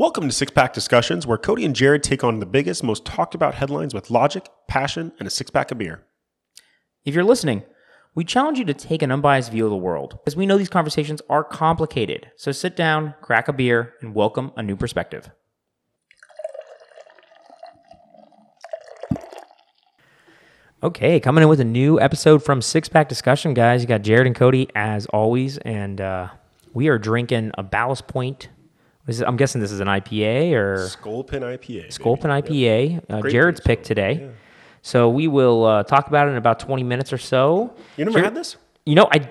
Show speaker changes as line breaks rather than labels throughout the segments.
Welcome to Six Pack Discussions, where Cody and Jared take on the biggest, most talked about headlines with logic, passion, and a six pack of beer.
If you're listening, we challenge you to take an unbiased view of the world, as we know these conversations are complicated. So sit down, crack a beer, and welcome a new perspective. Okay, coming in with a new episode from Six Pack Discussion, guys. You got Jared and Cody as always, and uh, we are drinking a Ballast Point. Is I'm guessing this is an IPA or
Sculpin IPA.
Sculpin IPA. Uh, Jared's pick today. So we will uh, talk about it in about 20 minutes or so.
You never
Jared-
had this?
You know, I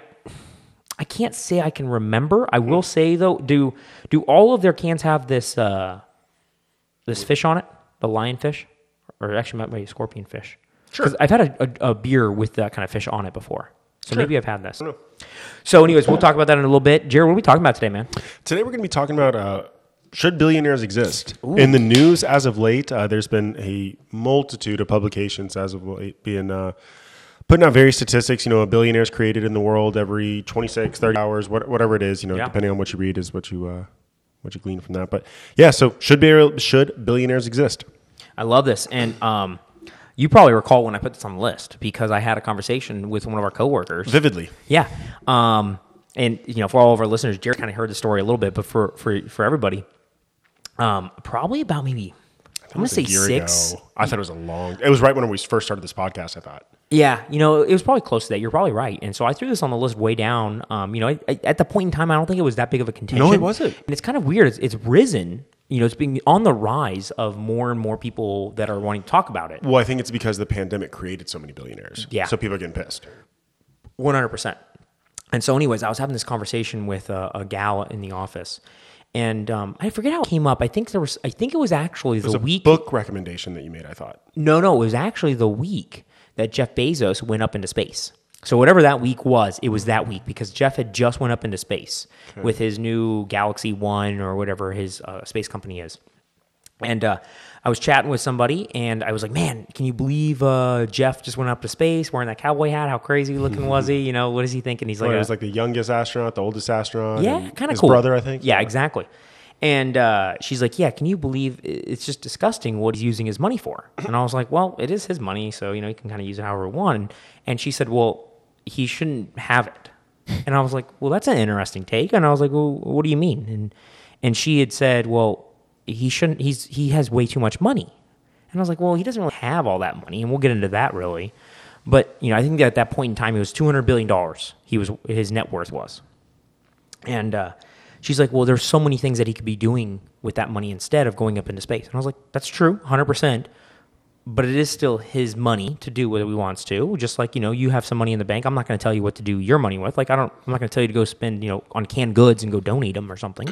I can't say I can remember. I will say though, do do all of their cans have this uh, this fish on it, the lionfish, or actually might be scorpion fish?
Sure.
Because I've had a, a, a beer with that kind of fish on it before, so maybe I've had this. So, anyways, we'll talk about that in a little bit. Jared, what are we talking about today, man?
Today we're going to be talking about uh, should billionaires exist? In the news as of late, uh, there's been a multitude of publications as of late being uh, putting out various statistics. You know, a billionaire is created in the world every 26, 30 hours, what, whatever it is. You know,
Yeah.
depending on what you read is what you uh, what you glean from that. But yeah, so should be should billionaires exist?
I love this, and um, you probably recall when I put this on the list because I had a conversation with one of our coworkers.
Vividly.
Yeah. Um, and you know, for all of our listeners, Jared kind of heard the story a little bit, but for for for everybody, um, probably about maybe I'm gonna say
year
six.
ago. I thought it was a long. It was right when we first started this podcast. I thought.
Yeah, you know, it was probably close to that. You're probably right. And so I threw this on the list way down. Um, you know, I, I, at the point in time, I don't think it was that big of a contention.
No, it wasn't.
And it's kind of weird. It's, it's risen. You know, it's being on the rise of more and more people that are wanting to talk about it.
Well, I think it's because the pandemic created so many billionaires.
Yeah.
So people are getting pissed.
One hundred percent. And so, anyways, I was having this conversation with a, a gal in the office, and um, I forget how it came up. I think there was. I think it was actually
It was
the
a
week.
book recommendation that you made. I thought.
No, no, it was actually the week that Jeff Bezos went up into space. So whatever that week was, it was that week because Jeff had just went up into space with his new Galaxy One or whatever his uh, space company is. And uh, I was chatting with somebody, and I was like, "Man, can you believe uh, Jeff just went up to space wearing that cowboy hat? How crazy looking was he? You know, what is he thinking? He's like,
Well, it was like the youngest astronaut, the oldest astronaut.
yeah, kind of
his
cool.
brother, I think.
Yeah, exactly. And uh, she's like, "Yeah, can you believe it's just disgusting what he's using his money for?" And I was like, "Well, it is his money, so you know he can kind of use it however he wants." And she said, "Well, he shouldn't have it." And I was like, "Well, that's an interesting take." And I was like, "Well, what do you mean?" And and she had said, "Well, he shouldn't. He's he has way too much money." And I was like, "Well, he doesn't really have all that money," and we'll get into that really. But you know, I think that at that point in time, it was two hundred billion dollars. He was his net worth was. And uh, she's like, well, there's so many things that he could be doing with that money instead of going up into space. And I was like, that's true, 100%. But it is still his money to do what he wants to. Just like, you know, you have some money in the bank. I'm not going to tell you what to do your money with. Like, I don't, I'm not going to tell you to go spend, you know, on canned goods and go donate them or something.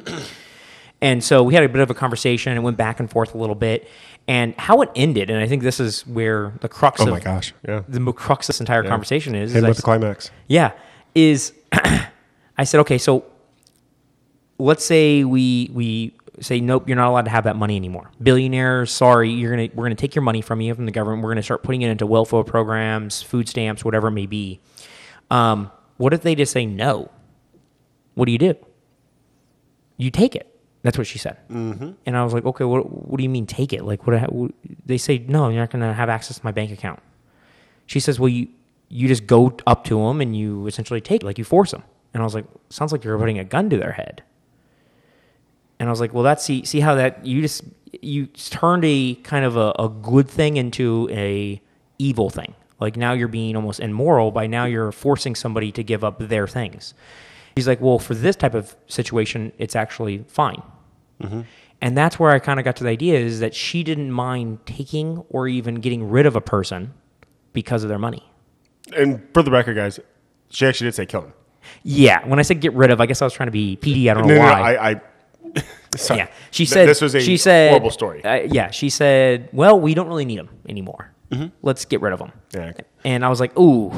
and so we had a bit of a conversation and it went back and forth a little bit. And how it ended, and I think this is where the crux
Oh
of
my gosh. Yeah.
the crux of this entire conversation is.
Hit
is
him
I
the climax.
yeah, is I said, okay, so let's say we we say nope, you're not allowed to have that money anymore. Billionaires, sorry, you're gonna we're gonna take your money from you from the government. We're gonna start putting it into welfare programs, food stamps, whatever it may be. Um, what if they just say no? What do you do? You take it. That's what she said. Mm-hmm. And I was like, okay, what, what do you mean take it? Like, what, what? They say no, you're not going to have access to my bank account. She says, well, you you just go up to them and you essentially take it, like you force them. And I was like, sounds like you're putting a gun to their head. And I was like, well, that's see see how that you just you turned a kind of a, a good thing into a evil thing. Like now you're being almost immoral by now you're forcing somebody to give up their things. He's like, well, for this type of situation, it's actually fine. Mm-hmm. And that's where I kind of got to the idea is that she didn't mind taking or even getting rid of a person because of their money.
And for the record, guys, she actually did say kill him.
Yeah, when I said get rid of, I guess I was trying to be PD. I don't know
No, no, no,
why.
I, I sorry.
yeah, she
Th-
said
this was a
she said,
horrible story.
Uh, yeah, she said, "Well, we don't really need them anymore.
Mm-hmm.
Let's get rid of them."
Yeah.
And I was like, "Ooh."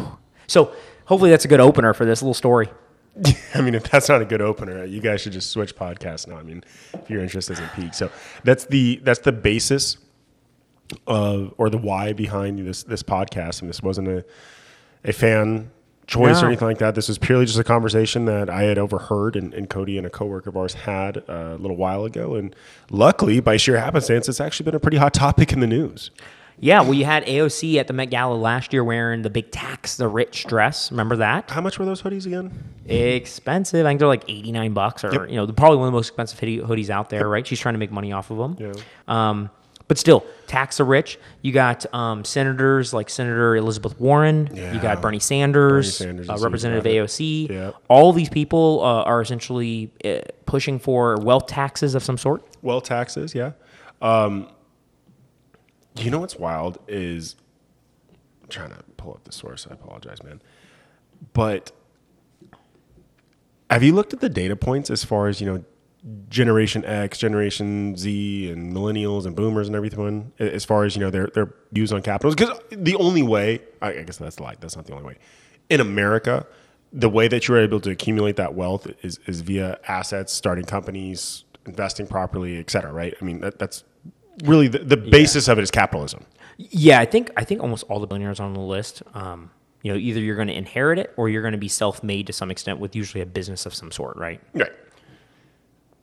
So hopefully that's a good opener for this little story.
I mean, if that's not a good opener, you guys should just switch podcasts now. I mean, if your interest isn't peaked, so that's the that's the basis of or the why behind this this podcast. And this wasn't a a fan choice
No.
or anything like that. This was purely just a conversation that I had overheard and, and Cody and a coworker of ours had uh, a little while ago. And luckily, by sheer happenstance, it's actually been a pretty hot topic in the news.
Yeah, well, you had AOC at the Met Gala last year wearing the big tax the rich dress. Remember that?
How much were those hoodies again?
Expensive. I think they're like eighty nine bucks, or you know, probably one of the most expensive hoodies out there, right? She's trying to make money off of them.
Yeah.
Um, but still, tax the rich. You got um, senators like Senator Elizabeth Warren.
Yeah.
You got Bernie Sanders,
Bernie Sanders
uh, Representative AOC.
Yep.
All these people uh, are essentially uh, pushing for wealth taxes of some sort.
Well, taxes, yeah. Um, you know what's wild is I'm trying to pull up the source. I apologize, man. But have you looked at the data points as far as you know, Generation X, Generation Z, and Millennials and Boomers and everything? As far as you know, their their views on capital. Because the only way, I I guess that's the lie. That's not the only way. In America, the way that you're able to accumulate that wealth is is via assets, starting companies, investing properly, et cetera. Right? I mean, that, that's really the, the basis of it is capitalism.
Yeah, I think I think almost all the billionaires on the list. Um, you know, either you're going to inherit it or you're going to be self-made to some extent with usually a business of some sort, right?
Right.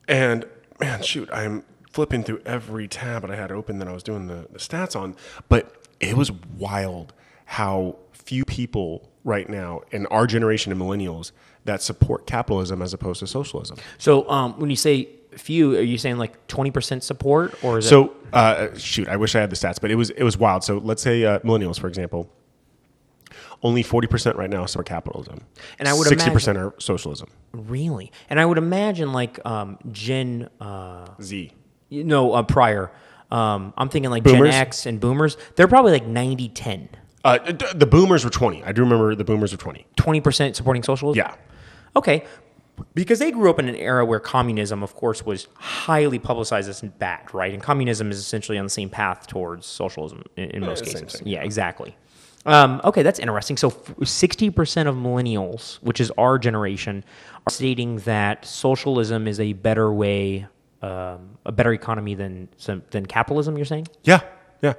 And man, shoot, I'm flipping through every tab that I had open that I was doing the, the stats on, but it was wild how few people right now in our generation of millennials that support capitalism as opposed to socialism.
So um, when you say few, are you saying like 20% support or is it?
So uh, shoot, I wish I had the stats, but it was it was wild. So let's say uh, millennials, for example, only forty percent right now support capitalism,
And I would
sixty percent are socialism.
Really? And I would imagine like um, Gen, uh,
Z.
you know, uh, prior. Um, I'm thinking like
Boomers?
Gen X and Boomers. They're probably like 90 10.
Uh, the boomers were twenty. I do remember the boomers were twenty.
20% supporting socialism?
Yeah.
Okay. Because they grew up in an era where communism, of course, was highly publicized as bad, right? And communism is essentially on the same path towards socialism in, in most cases.
thing,
yeah, exactly. Um, okay, that's interesting. So, 60% of millennials, which is our generation, are stating that socialism is a better way, um, a better economy than than capitalism. You're saying?
Yeah, yeah.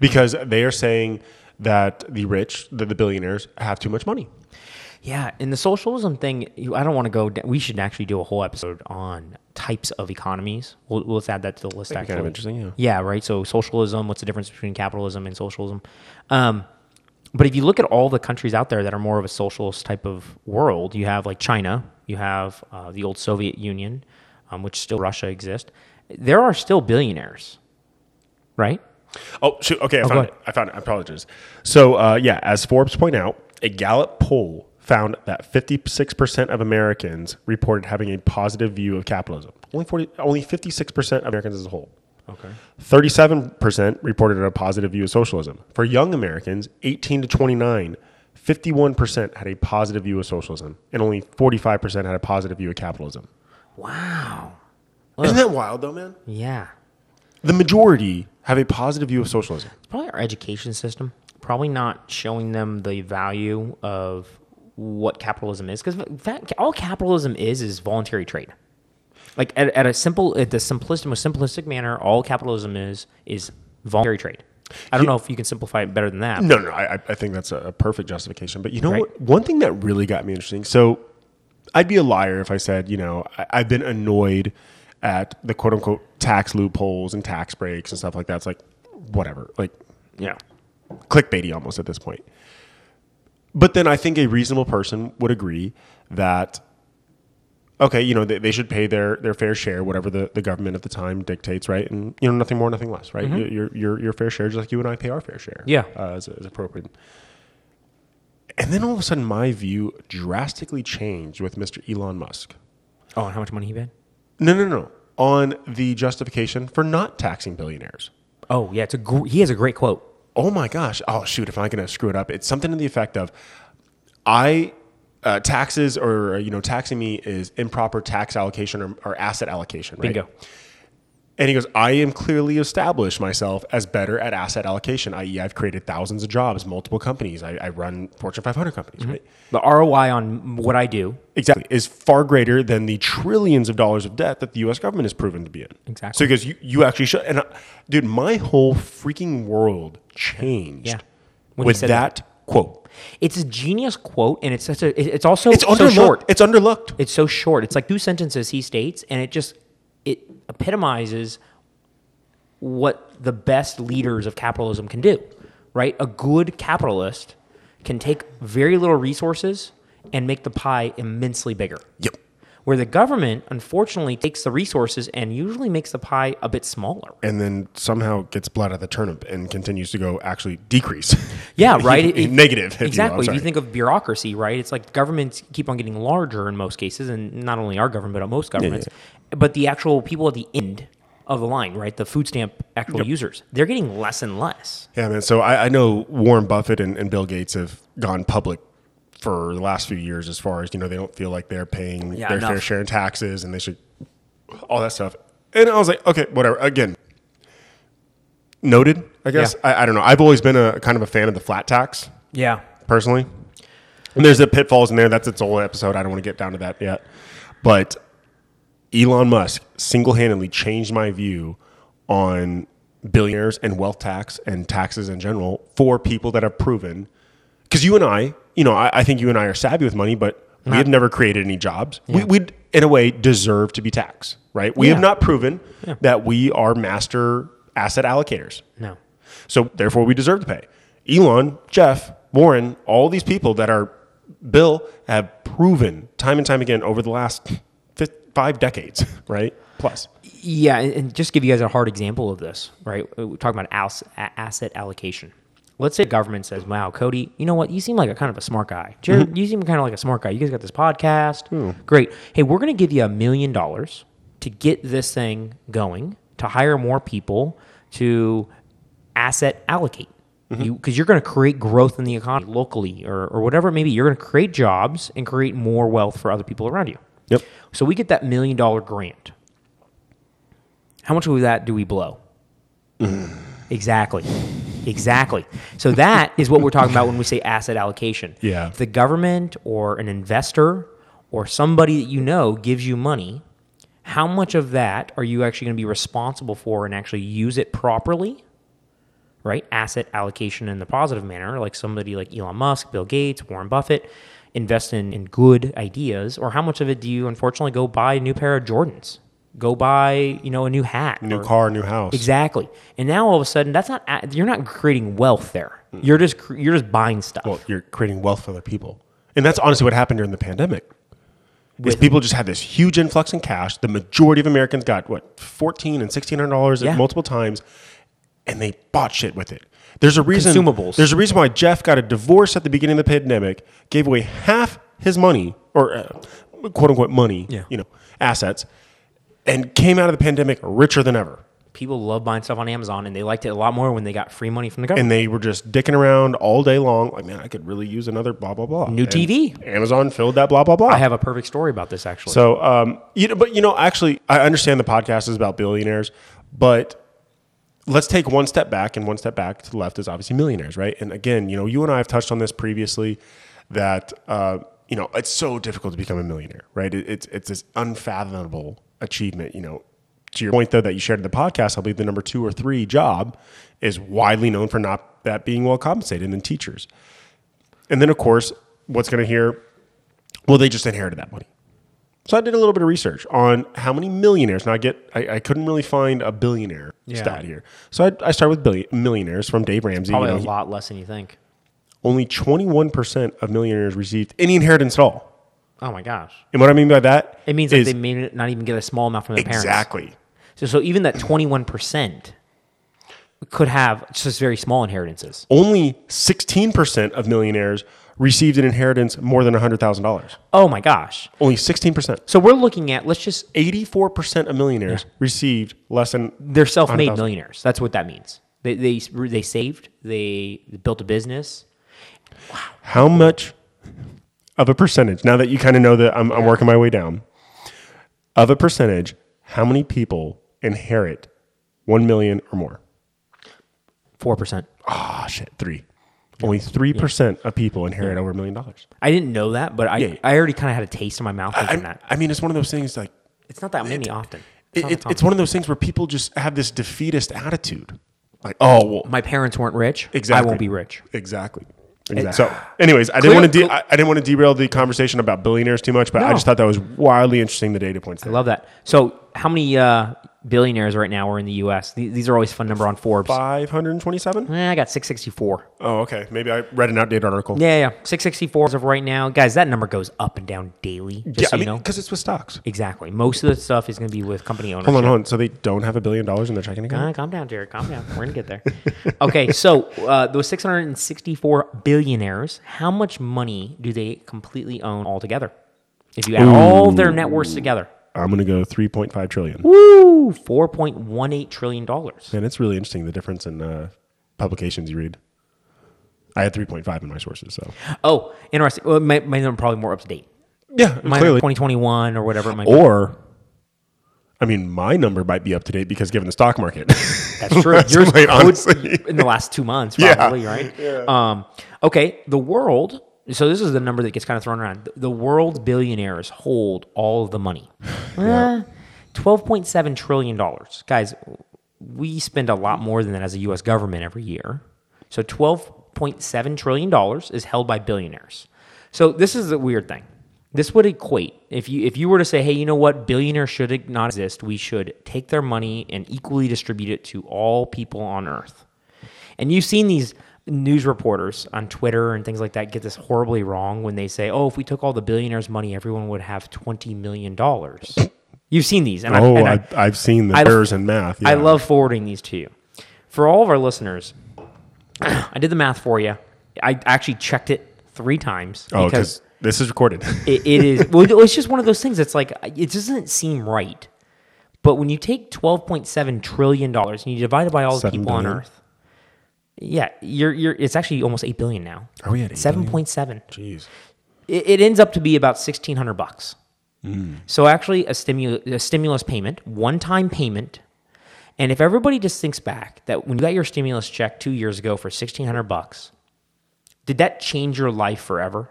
Because they are saying that the rich, the, the billionaires, have too much money.
Yeah, and the socialism thing, I don't want to go. We should actually do a whole episode on types of economies. We'll, we'll let's add that to the list.
That'd
Actually,
kind of interesting, yeah.
Yeah, right. So socialism. What's the difference between capitalism and socialism? Um, but if you look at all the countries out there that are more of a socialist type of world, you have like China, you have uh, the old Soviet Union, um, which still Russia exists. There are still billionaires, right?
Oh, shoot. Okay, I
go
found it. I found it. I apologize. So, uh, yeah, as Forbes point out, a Gallup poll found that 56% of Americans reported having a positive view of capitalism. Only 40, only 56% of Americans as a whole.
Okay.
37% reported a positive view of socialism. For young Americans, 18 to 29, 51% had a positive view of socialism, and only 45% had a positive view of capitalism.
Wow.
Isn't that wild, though, man?
Yeah.
The majority have a positive view of socialism.
It's probably our education system probably not showing them the value of what capitalism is because all capitalism is is voluntary trade like at, at a simple at the simplistic most simplistic manner all capitalism is is voluntary trade i don't know if you can simplify it better than that
No, no, I, I think that's a, a perfect justification. But you know
Right.
what? One thing that really got me interesting. So I'd be a liar if I said, you know, I, I've been annoyed at the quote unquote tax loopholes and tax breaks and stuff like that. It's like, whatever. Like,
yeah
clickbaity almost at this point. But then I think a reasonable person would agree that okay, you know, they, they should pay their, their fair share, whatever the, the government at the time dictates, right? And you know, nothing more, nothing less, right? Your, your your your fair share, just like you and I pay our fair share,
Yeah.
uh, as, as appropriate. And then all of a sudden, my view drastically changed with Mr. Elon Musk.
oh and how much money he made?
No, no, no, on the justification for not taxing billionaires.
oh yeah it's a gr- he has a great quote
oh my gosh, oh shoot, if I'm going to screw it up, it's something to the effect of, I uh, taxes or you know taxing me is improper tax allocation or, or asset allocation. Right?
bingo
And he goes, I am clearly established myself as better at asset allocation, i.e., I've created thousands of jobs, multiple companies. I, I run Fortune 500 companies, right?
the roi on what i do
Exactly, is far greater than the trillions of dollars of debt that the U.S. government has proven to be in.
Exactly.
So because you, you actually should, and uh, dude, my whole freaking world changed
Yeah.
With
said
that, quote.
It's a genius quote, and it's such a. It's also
It's
so short.
It's underlooked.
It's so short. It's like two sentences he states, and it just it epitomizes what the best leaders of capitalism can do. Right? A good capitalist can take very little resources and make the pie immensely bigger.
Yep.
Where the government, unfortunately, takes the resources and usually makes the pie a bit smaller.
And then somehow gets blood out of the turnip and continues to go actually decrease.
Yeah, right. It-
Negative. if you
exactly. if you think of bureaucracy, right? It's like governments keep on getting larger in most cases, and not only our government, but most governments. But the actual people at the end of the line, right? The food stamp actual users, they're getting less and less.
Yeah, man. So I, I know Warren Buffett and, and Bill Gates have gone public for the last few years as far as, you know, they don't feel like they're paying
Yeah,
their fair share in taxes and they should, all that stuff. And I was like, okay, whatever. Again, noted, I guess.
Yeah.
I, I don't know. I've always been a kind of a fan of the flat tax
Yeah.
personally. And there's the pitfalls in there. That's its whole episode. I don't want to get down to that yet. But Elon Musk single handedly changed my view on billionaires and wealth tax and taxes in general for people that have proven. Because you and I, you know, I, I think you and I are savvy with money, but we have never created any jobs. We, we'd, in a way, deserve to be taxed, right? We
Yeah.
have not proven that we are master asset allocators.
No.
So therefore, we deserve to pay. Elon, Jeff, Warren, all these people that are Bill have proven time and time again over the last five decades, right? Plus.
Yeah, and, and just give you guys a hard example of this, right? We're talking about asset allocation. Let's say the government says, "Wow, Cody, you know what? You seem like a kind of a smart guy. Jared, mm-hmm. you seem kind of like a smart guy. You guys got this podcast, great. Hey, we're going to give you a million dollars to get this thing going, to hire more people, to asset allocate." Mm-hmm. You Because you're going to create growth in the economy locally or, or whatever it may be. You're going to create jobs and create more wealth for other people around you.
Yep.
So we get that million dollar grant. How much of that do we blow? exactly. Exactly. So that is what we're talking about when we say asset allocation.
Yeah.
If the government or an investor or somebody that you know gives you money, how much of that are you actually going to be responsible for and actually use it properly? Right? Asset allocation in the positive manner, like somebody like Elon Musk, Bill Gates, Warren Buffett, invest in, in good ideas, or how much of it do you unfortunately go buy a new pair of Jordans? Go buy, you know, a new hat.
New
or-
car, new house.
Exactly. And now all of a sudden, that's not you're not creating wealth there. You're just you're just buying stuff.
Well, you're creating wealth for other people. And that's honestly what happened during the pandemic. Is people just had this huge influx in cash. The majority of Americans got what fourteen and sixteen hundred dollars
Yeah.
multiple times, and they bought shit with it. There's a reason.
Consumables.
There's a reason why Jeff got a divorce at the beginning of the pandemic, gave away half his money or uh, quote unquote money,
Yeah.
you know, assets, and came out of the pandemic richer than ever.
People love buying stuff on Amazon, and they liked it a lot more when they got free money from the government.
and they were just dicking around all day long. Like, man, I could really use another blah blah blah.
New
And
TV.
Amazon filled that blah blah blah.
I have a perfect story about this actually.
so, um, you know, but you know, actually, I understand the podcast is about billionaires, but let's take one step back, and one step back to the left is obviously millionaires, right? And again, you know, you and I have touched on this previously that uh, you know it's so difficult to become a millionaire, right? It, it's it's this unfathomable achievement, you know. To your point, though, that you shared in the podcast, I believe the number two or three job is widely known for not that being well compensated than teachers. And then, of course, what's going to hear? Well, they just inherited that money. So I did a little bit of research on how many millionaires. Now I get, I, I couldn't really find a billionaire
Yeah.
stat here. So I, I started with billion, millionaires from Dave Ramsey. You
Probably
know,
a lot less than you think.
only 21% of millionaires received any inheritance at all.
Oh my gosh!
And what I mean by that
It means that
is
they may not even get a small amount from their parents.
exactly.
So, so even that twenty one percent could have just very small inheritances.
Only 16% of millionaires received an inheritance more than $100,000.
Oh my gosh!
Only 16%.
So we're looking at let's just
84% of millionaires received less than
they're self made millionaires. That's what that means. They they they saved. They built a business. Wow.
How much of a percentage, now that you kind of know that I'm, I'm working my way down, of a percentage, how many people inherit 1 million or more?
Four percent.
Ah, shit, three. Only 3% of people inherit over a million dollars.
I didn't know that, but I
Yeah.
I already kind of had a taste in my mouth
I,
thinking that.
I mean, it's one of those things like,
It's not that many often.
it,
not
it,
that
it's one of those things where people just have this defeatist attitude. Like, oh, well,
My parents weren't rich.
exactly.
I won't be rich.
Exactly. Exactly. So, anyways, I didn't want to. De- I, I didn't want to derail the conversation about billionaires too much, but I just thought that was wildly interesting. The data points.
I love that. So, how many uh, billionaires right now are in the U.S.? These, these are always fun number on Forbes.
Five hundred and twenty-seven.
Eh, I got 664.
Oh, okay. Maybe I read an outdated article.
Yeah, yeah. 664 as of right now. Guys, that number goes up and down daily. Just
Yeah,
so
I
you
mean,
know.
because it's with stocks.
Exactly. Most of the stuff is going to be with company owners.
Hold on, hold on. So they don't have a billion dollars in their checking account.
Uh, calm down, Jared. Calm down. We're gonna get there. okay, so uh, those 664 billionaires, how much money do they completely own altogether? If you add all their net worths together,
I'm gonna go three point five trillion.
woo, 4.18 trillion dollars.
And it's really interesting the difference in uh, publications you read. I had three point five in my sources, so
Oh, interesting. Well, my, my number probably more up to date.
yeah,
Mine
clearly.
2021 or whatever it might be.
Or, I mean, my number might be up to date because given the stock market.
That's true.
That's
Yours
right, honestly.
in the last two months,
Yeah.
probably, right? Um, okay, the world. So this is the number that gets kind of thrown around. The world's billionaires hold all of the money. Twelve point seven trillion dollars, guys. We spend a lot more than that as a U.S. government every year. So twelve point seven trillion dollars is held by billionaires. So this is the weird thing. This would equate if you if you were to say, hey, you know what, billionaires should not exist. We should take their money and equally distribute it to all people on Earth. And you've seen these news reporters on Twitter and things like that get this horribly wrong when they say, "Oh, if we took all the billionaires' money, everyone would have twenty million dollars." You've seen these, and,
oh,
I, and
I, I've seen the
I-
errors in math.
I love forwarding these to you. For all of our listeners, I did the math for you. I actually checked it three times
Oh, because this is recorded.
it, it is well it's just one of those things it's like it doesn't seem right but when you take 12.7 trillion dollars and you divide it by all the
Seven
people on earth yeah you're you're it's actually almost 8 billion now
Are we at 8 billion?
7.7
Jeez.
it, it ends up to be about 1600 bucks
Mm.
so actually a stimulus a stimulus payment one time payment and if everybody just thinks back that when you got your stimulus check 2 years ago for 1600 bucks did that change your life forever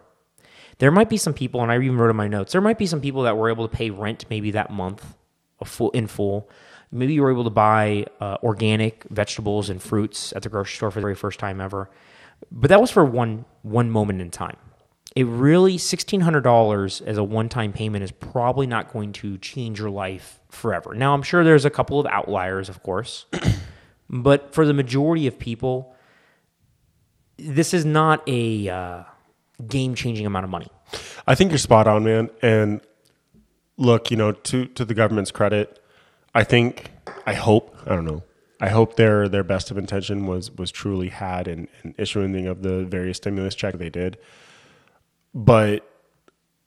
there might be some people, and I even wrote in my notes, there might be some people that were able to pay rent maybe that month a full, in full. Maybe you were able to buy uh, organic vegetables and fruits at the grocery store for the very first time ever. But that was for one one moment in time. It really sixteen hundred dollars as a one time payment is probably not going to change your life forever. Now I'm sure there's a couple of outliers, of course, but for the majority of people, this is not a uh, game changing amount of money.
I think you're spot on, man. And look, you know, to to the government's credit, I think, I hope, I don't know, I hope their their best of intention was was truly had in, in issuing of the various stimulus check they did. But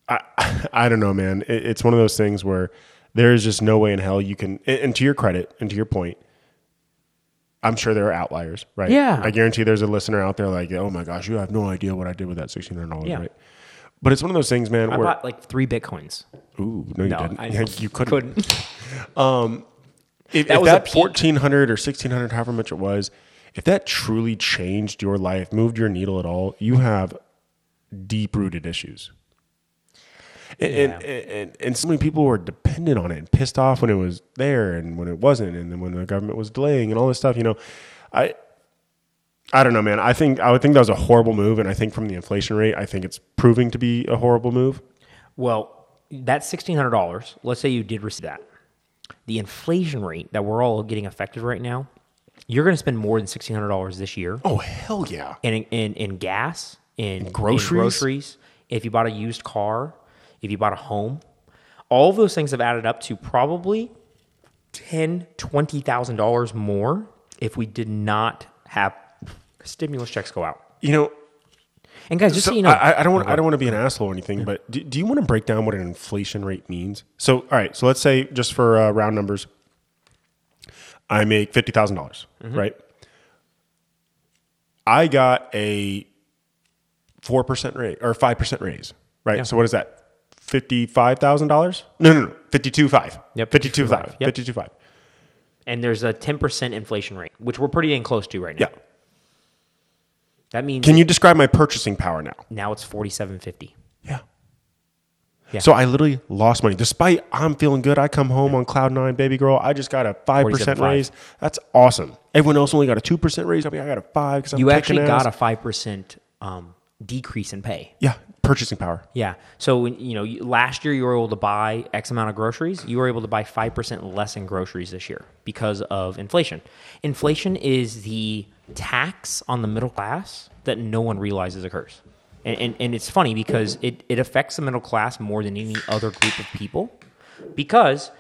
I I don't know, man. It, it's one of those things where there is just no way in hell you can. And to your credit, and to your point. I'm sure there are outliers, right?
Yeah.
I guarantee there's a listener out there like, oh my gosh, you have no idea what I did with that sixteen hundred dollars,
Yeah.
right? But it's one of those things, man.
I
where
bought like three bitcoins.
Ooh, no, you
No,
didn't.
I
Yeah, you couldn't.
Couldn't.
Um, if
That
if
was
that fourteen hundred or sixteen hundred, however much it was, if that truly changed your life, moved your needle at all, you have deep rooted issues. And, and, and and so many people were dependent on it and pissed off when it was there and when it wasn't, and then when the government was delaying and all this stuff. You know, I I don't know, man. I think I would think that was a horrible move, and I think from the inflation rate, I think it's proving to be a horrible move.
Well, that sixteen hundred dollars. Let's say you did receive that. The inflation rate that we're all getting affected right now, you're going to spend more than sixteen hundred dollars this year
Oh hell yeah!
in, in in gas, in in
groceries?
groceries. If you bought a used car, if you bought a home, all of those things have added up to probably ten, twenty thousand dollars more if we did not have stimulus checks go out.
You know,
And guys, just so,
So
you know,
I, I don't want I don't want to be an asshole or anything, but do, do you want to break down what an inflation rate means? So, all right, so let's say just for uh, round numbers, I make fifty dollars, right? I got a four percent rate or five percent raise, right? So what is that? Fifty five thousand dollars? No, no, no, fifty two five.
Yep,
fifty two five.
52.5, yep.
Fifty two five.
and there's a ten percent inflation rate, which we're pretty dang close to right now.
Yeah.
That means
Can you describe my purchasing power now?
now it's forty seven fifty.
Yeah.
Yeah.
So I literally lost money. Despite I'm feeling good, I come home on cloud nine, baby girl. I just got a five percent
47.5.
raise. That's awesome. Everyone else only got a two percent raise. I mean, I got a five because I'm
You
kicking
actually
ass.
got a five percent um, decrease in pay.
Yeah, purchasing power.
Yeah. So when, you know, you- last year you were able to buy X amount of groceries. You were able to buy five percent less in groceries this year because of inflation. Inflation is the tax on the middle class that no one realizes occurs. And, and, and it's funny because it, it affects the middle class more than any other group of people because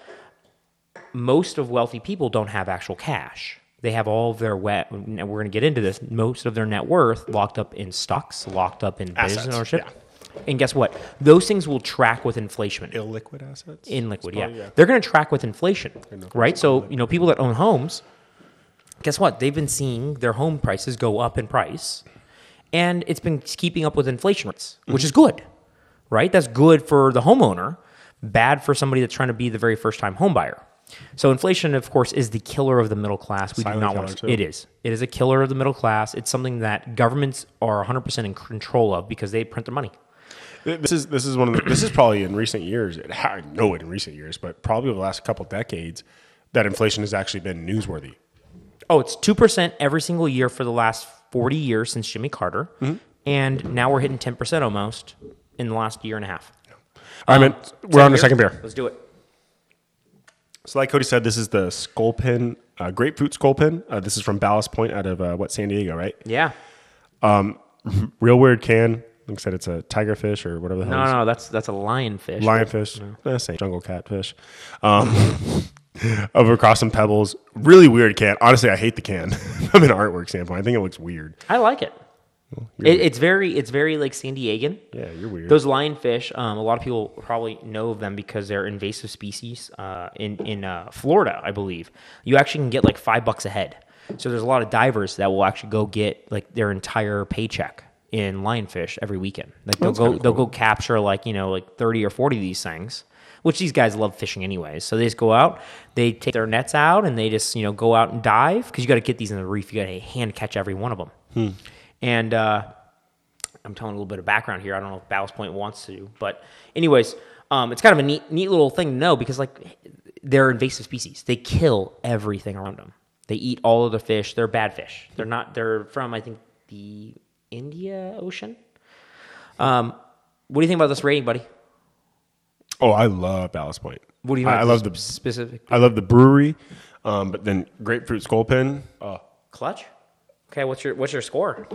most of wealthy people don't have actual cash. They have all of their wet. And we're going to get into this. Most of their net worth locked up in stocks, locked up in business ownership.
yeah.
And guess what? Those things will track with inflation.
Illiquid assets.
In liquid, oh,
yeah. Yeah.
They're going to track with inflation, right? So you know, people that own homes, guess what? They've been seeing their home prices go up in price, and it's been keeping up with inflation rates, which is mm-hmm. good, right? That's good for the homeowner, bad for somebody that's trying to be the very first time home buyer. So inflation, of course, is the killer of the middle class. We
Silent
do not want
too.
to. It is. It is a killer of the middle class. It's something that governments are 100% in control of because they print their money.
This is this is one of the, this is probably in recent years. I know it in recent years, but probably over the last couple decades, that inflation has actually been newsworthy.
Oh, it's two percent every single year for the last forty years since Jimmy Carter,
Mm-hmm.
and now we're hitting ten percent almost in the last year and a half.
All right, man. We're on the second beer.
Let's do it.
So, like Cody said, this is the Sculpin uh, grapefruit Sculpin. Uh, this is from Ballast Point out of uh, what San Diego, right?
Yeah.
Real weird can. Like I said, it's a tigerfish or whatever the hell.
No, no, that's that's a lionfish.
lionfish, eh, same jungle catfish. Um, over across some pebbles. Really weird can. Honestly, I hate the can from an artwork standpoint. I think it looks weird.
I like it. it it's very it's very like San Diegan.
Yeah, you're weird.
Those lionfish, um, a lot of people probably know of them because they're invasive species uh, in in uh, Florida, I believe. You actually can get like five bucks a head. So there's a lot of divers that will actually go get like their entire paycheck in lionfish every weekend. Like they'll
That's
go they'll go capture like you know like thirty or forty of these things, which these guys love fishing anyways. So they just go out, they take their nets out, and they just you know go out and dive because you got to get these in the reef. You got to hand catch every one of them. And uh, I'm telling a little bit of background here. I don't know if Ballast Point wants to, but anyways, um, it's kind of a neat, neat little thing to know because like they're invasive species. They kill everything around them. They eat all of the fish. They're bad fish. They're not. They're from I think the India Ocean. Um, what do you think about this rating, buddy?
Oh, I love Ballast Point.
What do you?
I,
think
I love the
specific
I love the brewery, um, but then grapefruit Sculpin. Oh,
clutch. Okay, what's your what's your score?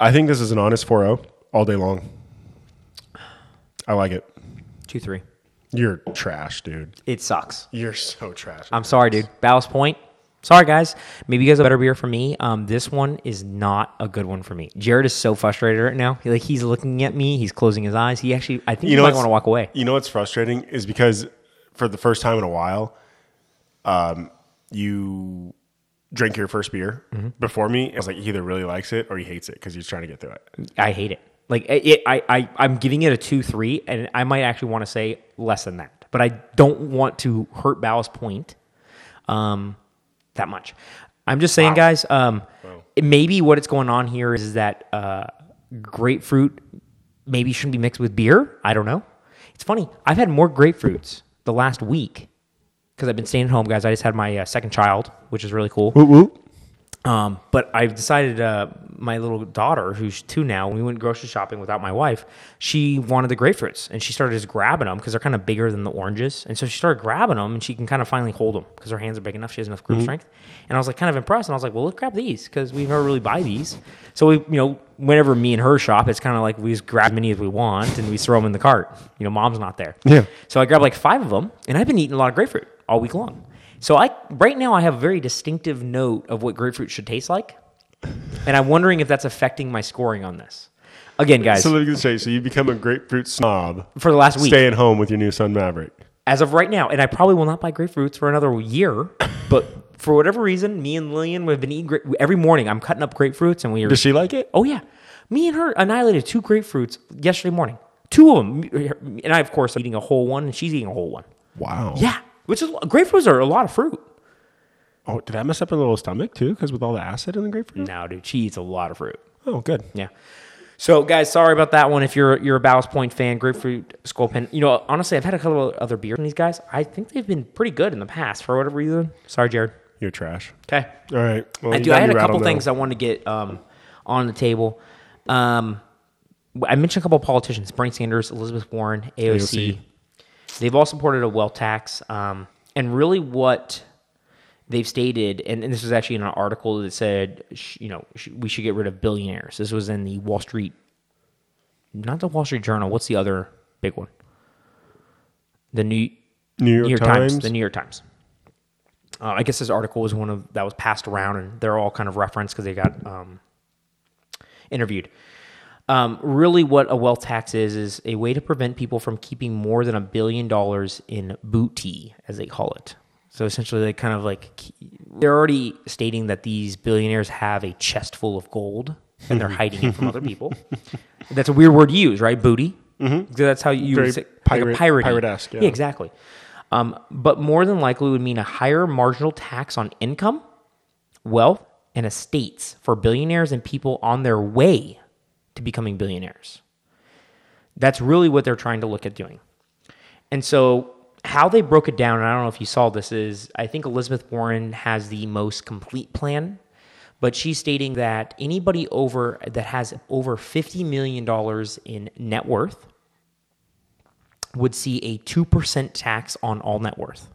I think this is an honest 4-0 all day long. I like it.
Two three.
You're trash, dude.
It sucks.
You're so trash.
I'm sorry, dude. Ballast Point. Sorry, guys. Maybe you guys have a better beer for me. Um, this one is not a good one for me. Jared is so frustrated right now. He- Like he's looking at me. He's closing his eyes. He actually, I think,
You
he
know
might want to walk away.
You know what's frustrating is because for the first time in a while, um, you drink your first beer
Mm-hmm.
before me. It's like he either really likes it or he hates it because he's trying to get through it.
I hate it. Like it, I, I, I'm giving it a two three, and I might actually want to say less than that. But I don't want to hurt Ballast Point, um, that much. I'm just saying, guys. Um, it- maybe what it's going on here is that uh, grapefruit maybe shouldn't be mixed with beer. I don't know. It's funny. I've had more grapefruits the last week because I've been staying at home, guys. I just had my uh, second child, which is really cool.
Woo woo.
Um, but I've decided, uh, my little daughter, who's two now, we went grocery shopping without my wife, she wanted the grapefruits and she started just grabbing them because they're kind of bigger than the oranges. And so she started grabbing them and she can kind of finally hold them because her hands are big enough. She has enough grip strength. And I was like kind of impressed. And I was like, well, let's grab these because we never really buy these. So we, you know, whenever me and her shop, it's kind of like we just grab as many as we want and we throw them in the cart. You know, mom's not there.
Yeah.
So I grabbed like five of them, and I've been eating a lot of grapefruit all week long. So I right now I have a very distinctive note of what grapefruit should taste like, and I'm wondering if that's affecting my scoring on this. Again, guys,
So let me say, so you become a grapefruit snob,
for the last week,
staying home with your new son Maverick.
as of right now, and I probably will not buy grapefruits for another year, but for whatever reason, me and Lillian have been eating grape every morning. I'm cutting up grapefruits, and we are.
Does she like it?
Oh yeah, me and her annihilated two grapefruits yesterday morning. Two of them, and I of course am eating a whole one, and she's eating a whole one.
Wow.
Yeah, which is grapefruits are a lot of fruit.
Oh, did that mess up her little stomach too? Because with all the acid in the grapefruit.
No, dude, she eats a lot of fruit.
Oh, good.
Yeah. So, guys, sorry about that one. If you're you're a Ballast Point fan, grapefruit Sculpin. You know, honestly, I've had a couple of other beers from these guys. I think they've been pretty good in the past for whatever reason. Sorry, Jared.
You're trash.
Okay.
All right. Well,
I do. I had a couple
now.
things I wanted to get um, on the table. Um, I mentioned a couple of politicians: Bernie Sanders, Elizabeth Warren, AOC.
AOC.
They've all supported a wealth tax, um, and really what they've stated, and, and this was actually in an article that said, sh- you know, sh- we should get rid of billionaires. This was in the Wall Street, not the Wall Street Journal. What's the other big one? The New
New York, Times.
The New York Times. Uh, I guess this article was one of that was passed around, and they're all kind of referenced because they got um, interviewed. Um, really, what a wealth tax is is a way to prevent people from keeping more than a billion dollars in booty, as they call it. So essentially, they kind of like they're already stating that these billionaires have a chest full of gold and they're hiding it from other people. That's a weird word to use, right? Booty. Mm-hmm. That's how you
Very
would say,
pirate-
like a pirate
pirate-esque, yeah.
yeah, exactly. Um, but more than likely would mean a higher marginal tax on income, wealth, and estates for billionaires and people on their way to becoming billionaires. That's really what they're trying to look at doing. And so, how they broke it down, and I don't know if you saw this, is I think Elizabeth Warren has the most complete plan, but she's stating that anybody over that has over $50 million in net worth would see a 2% tax on all net worth.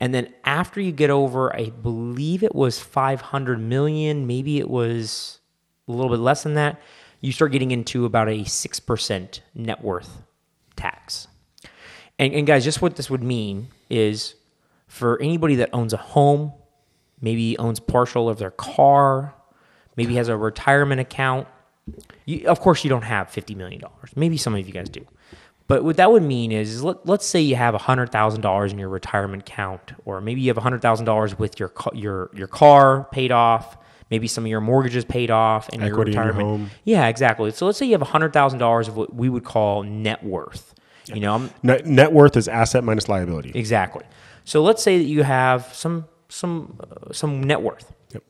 And then after you get over, I believe it was 500 million, maybe it was a little bit less than that, you start getting into about a 6% net worth tax. And, and guys, just what this would mean is for anybody that owns a home, maybe owns partial of their car, maybe has a retirement account. You, of course, you don't have $50 million. Maybe some of you guys do. But what that would mean is, is let, let's say you have $100,000 in your retirement account, or maybe you have $100,000 with your, your, your car paid off, maybe some of your mortgages paid off, and your
Equity in your
retirement.
home.
Yeah, exactly. So let's say you have $100,000 of what we would call net worth. You know, I'm,
Net, net worth is asset minus liability.
Exactly. So let's say that you have some some uh, some net worth.
Yep.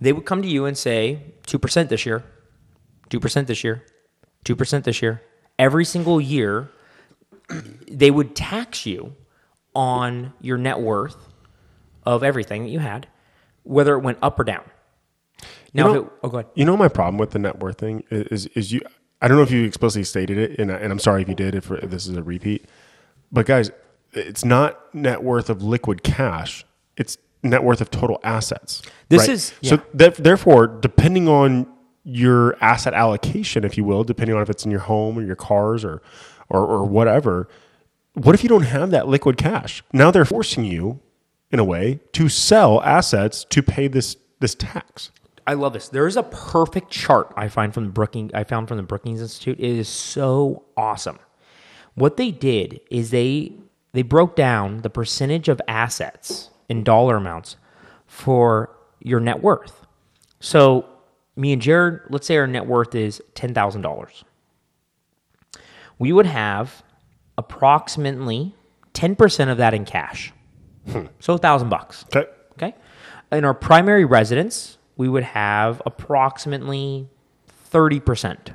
They would come to you and say two percent this year, two percent this year, two percent this year. Every single year, they would tax you on your net worth of everything that you had, whether it went up or down. Now,
You know-
it, oh, go ahead.
You know my problem with the net worth thing is is you. I don't know if you explicitly stated it, and, I- and I'm sorry if you did. If this is a repeat, but guys, it's not net worth of liquid cash. It's net worth of total assets.
This is-
so.
yeah.
That, therefore, depending on your asset allocation, if you will, depending on if it's in your home or your cars or or, or whatever, what if you don't have that liquid cash? Now they're forcing you, in a way, to sell assets to pay this this tax.
I love this. There is a perfect chart I find from the Brookings. I found from the Brookings Institute. It is so awesome. What they did is they they broke down the percentage of assets in dollar amounts for your net worth. So me and Jared, let's say our net worth is ten thousand dollars. We would have approximately ten percent of that in cash. Hmm. So a thousand bucks.
Okay.
Okay. In our primary residence, we would have approximately 30%.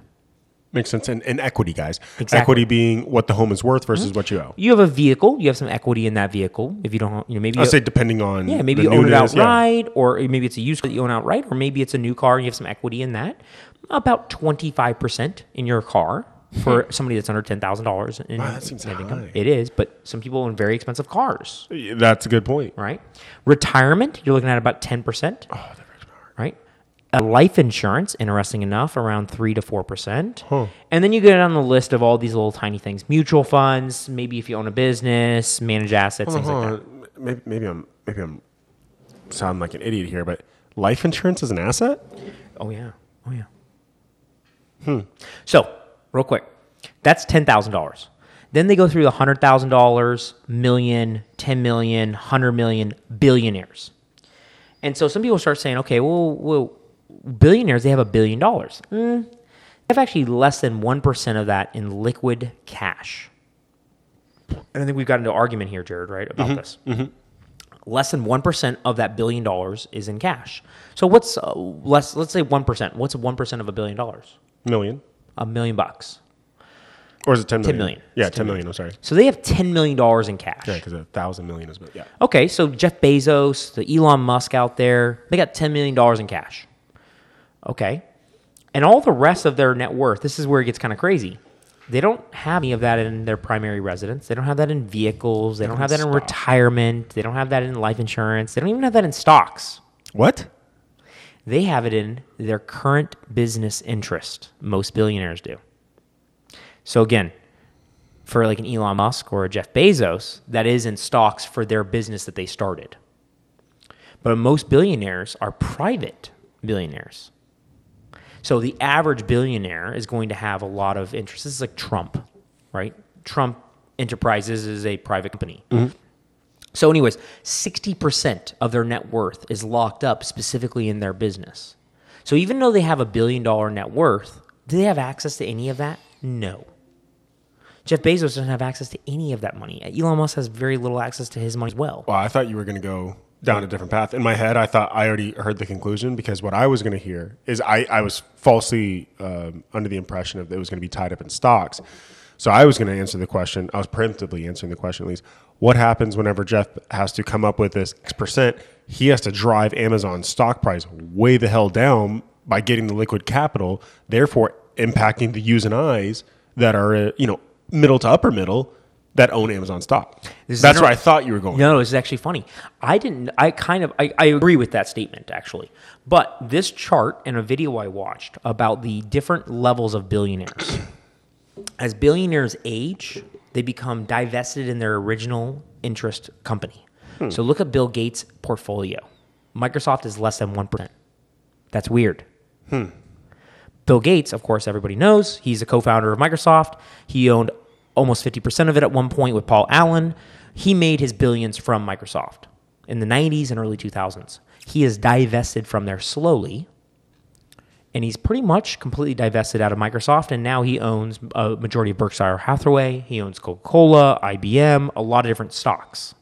Makes sense. And, and equity, guys.
Exactly.
Equity being what the home is worth versus mm-hmm. what you owe.
You have a vehicle, you have some equity in that vehicle. If you don't, you know, maybe
I'd say depending on
yeah, maybe you own it
newness, yeah.
outright, or maybe it's a used car that you own outright, or maybe it's a new car and you have some equity in that. About 25% in your car for somebody that's under $10,000 in
Wow, that
net income.
high.
It is, but some people own very expensive cars.
That's a good point.
right? Retirement, you're looking at about 10%. Oh, right? Uh, life insurance, interesting enough, around 3 to 4%. And then you get on the list of all these little tiny things mutual funds, maybe if you own a business, manage assets, things like that.
Maybe, maybe I'm maybe I'm sounding like an idiot here, but life insurance is an asset.
Oh, yeah. Oh, yeah. Hmm. So, real quick, that's $10,000. Then they go through the $100,000, million, 10 million, 100 million, billionaires. And so some people start saying, okay, well, well billionaires, they have a billion dollars. Mm, they have actually less than 1% of that in liquid cash. And I think we've got into argument here, Jared, right, about this. Less than 1% of that billion dollars is in cash. So what's uh, less, let's say 1%. What's 1% of a billion dollars?
Million.
A million bucks.
Or is it 10 million?
million.
Yeah,
It's
10 million. I'm sorry.
So they have $10 million in cash.
Yeah, because a thousand million is, yeah.
Okay, so Jeff Bezos, the Elon Musk out there, they got $10 million in cash. Okay. And all the rest of their net worth, this is where it gets kind of crazy. They don't have any of that in their primary residence. They don't have that in vehicles. They don't have that in
stock.
retirement. They don't have that in life insurance. They don't even have that in stocks.
What?
They have it in their current business interest. Most billionaires do. So again, for like an Elon Musk or a Jeff Bezos, that is in stocks for their business that they started. But most billionaires are private billionaires. So the average billionaire is going to have a lot of interest. This is like Trump, right? Trump Enterprises is a private company. Mm-hmm. So, anyways, 60% of their net worth is locked up specifically in their business. So, even though they have a billion dollar net worth, do they have access to any of that? No. Jeff Bezos doesn't have access to any of that money. Elon Musk has very little access to his money as well.
Well, I thought you were going to go down a different path. In my head, I thought I already heard the conclusion because what I was going to hear is I, I was falsely um, under the impression of that it was going to be tied up in stocks. So I was going to answer the question. I was preemptively answering the question at least. What happens whenever Jeff has to come up with this X percent? He has to drive Amazon's stock price way the hell down by getting the liquid capital, therefore impacting the U's and I's that are uh, you know middle to upper middle that own Amazon stock.
This
That's where I thought you were going.
No, is actually funny. I didn't. I kind of. I, I agree with that statement actually. But this chart and a video I watched about the different levels of billionaires. As billionaires age, they become divested in their original interest company. So look at Bill Gates' portfolio. Microsoft is less than one percent. That's weird. Bill Gates, of course, everybody knows, he's a co founder of Microsoft. He owned almost 50% of it at one point with Paul Allen. He made his billions from Microsoft in the 90s and early 2000s. He is divested from there slowly, and he's pretty much completely divested out of Microsoft. And now he owns a majority of Berkshire Hathaway. He owns Coca Cola, IBM, a lot of different stocks.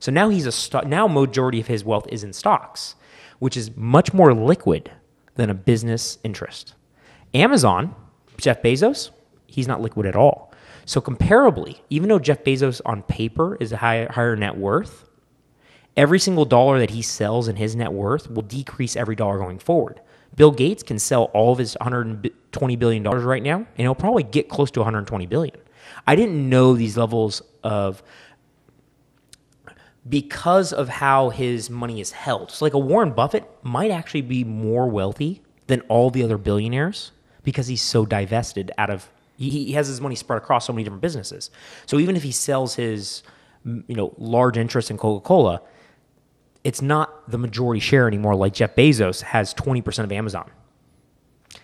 So now he's a stock. Now majority of his wealth is in stocks, which is much more liquid than a business interest. Amazon, Jeff Bezos, he's not liquid at all. So comparably, even though Jeff Bezos on paper is a high, higher net worth, every single dollar that he sells in his net worth will decrease every dollar going forward. Bill Gates can sell all of his 120 billion dollars right now, and he'll probably get close to 120 billion. I didn't know these levels of because of how his money is held. So, like a Warren Buffett might actually be more wealthy than all the other billionaires because he's so divested out of. He, he has his money spread across so many different businesses. So even if he sells his, you know, large interest in Coca Cola, it's not the majority share anymore. Like Jeff Bezos has twenty percent of Amazon.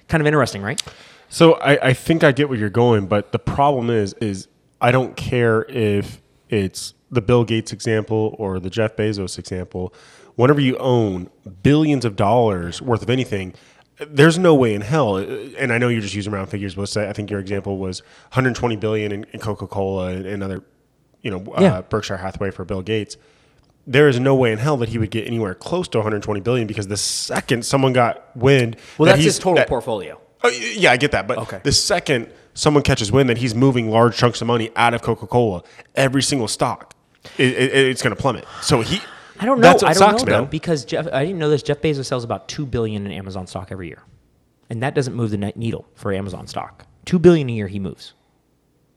Kind of interesting, right?
So I, I think I get where you're going, but the problem is, is I don't care if it's the Bill Gates example or the Jeff Bezos example. Whenever you own billions of dollars worth of anything, there's no way in hell. And I know you're just using round figures, but I think your example was 120 billion in, in Coca Cola and, and other, you know,
Yeah.
uh, Berkshire Hathaway for Bill Gates. There is no way in hell that he would get anywhere close to 120 billion because the second someone got wind,
Well,
that
that's his total
that-
portfolio.
Oh, y- yeah, I get that. But
Okay.
the second someone catches wind that he's moving large chunks of money out of Coca Cola, every single stock, it, it, it's going to plummet. So he,
I don't know. I don't
sucks,
know
man.
though, because Jeff. I didn't know this. Jeff Bezos sells about two billion in Amazon stock every year, and that doesn't move the needle for Amazon stock. Two billion a year he moves.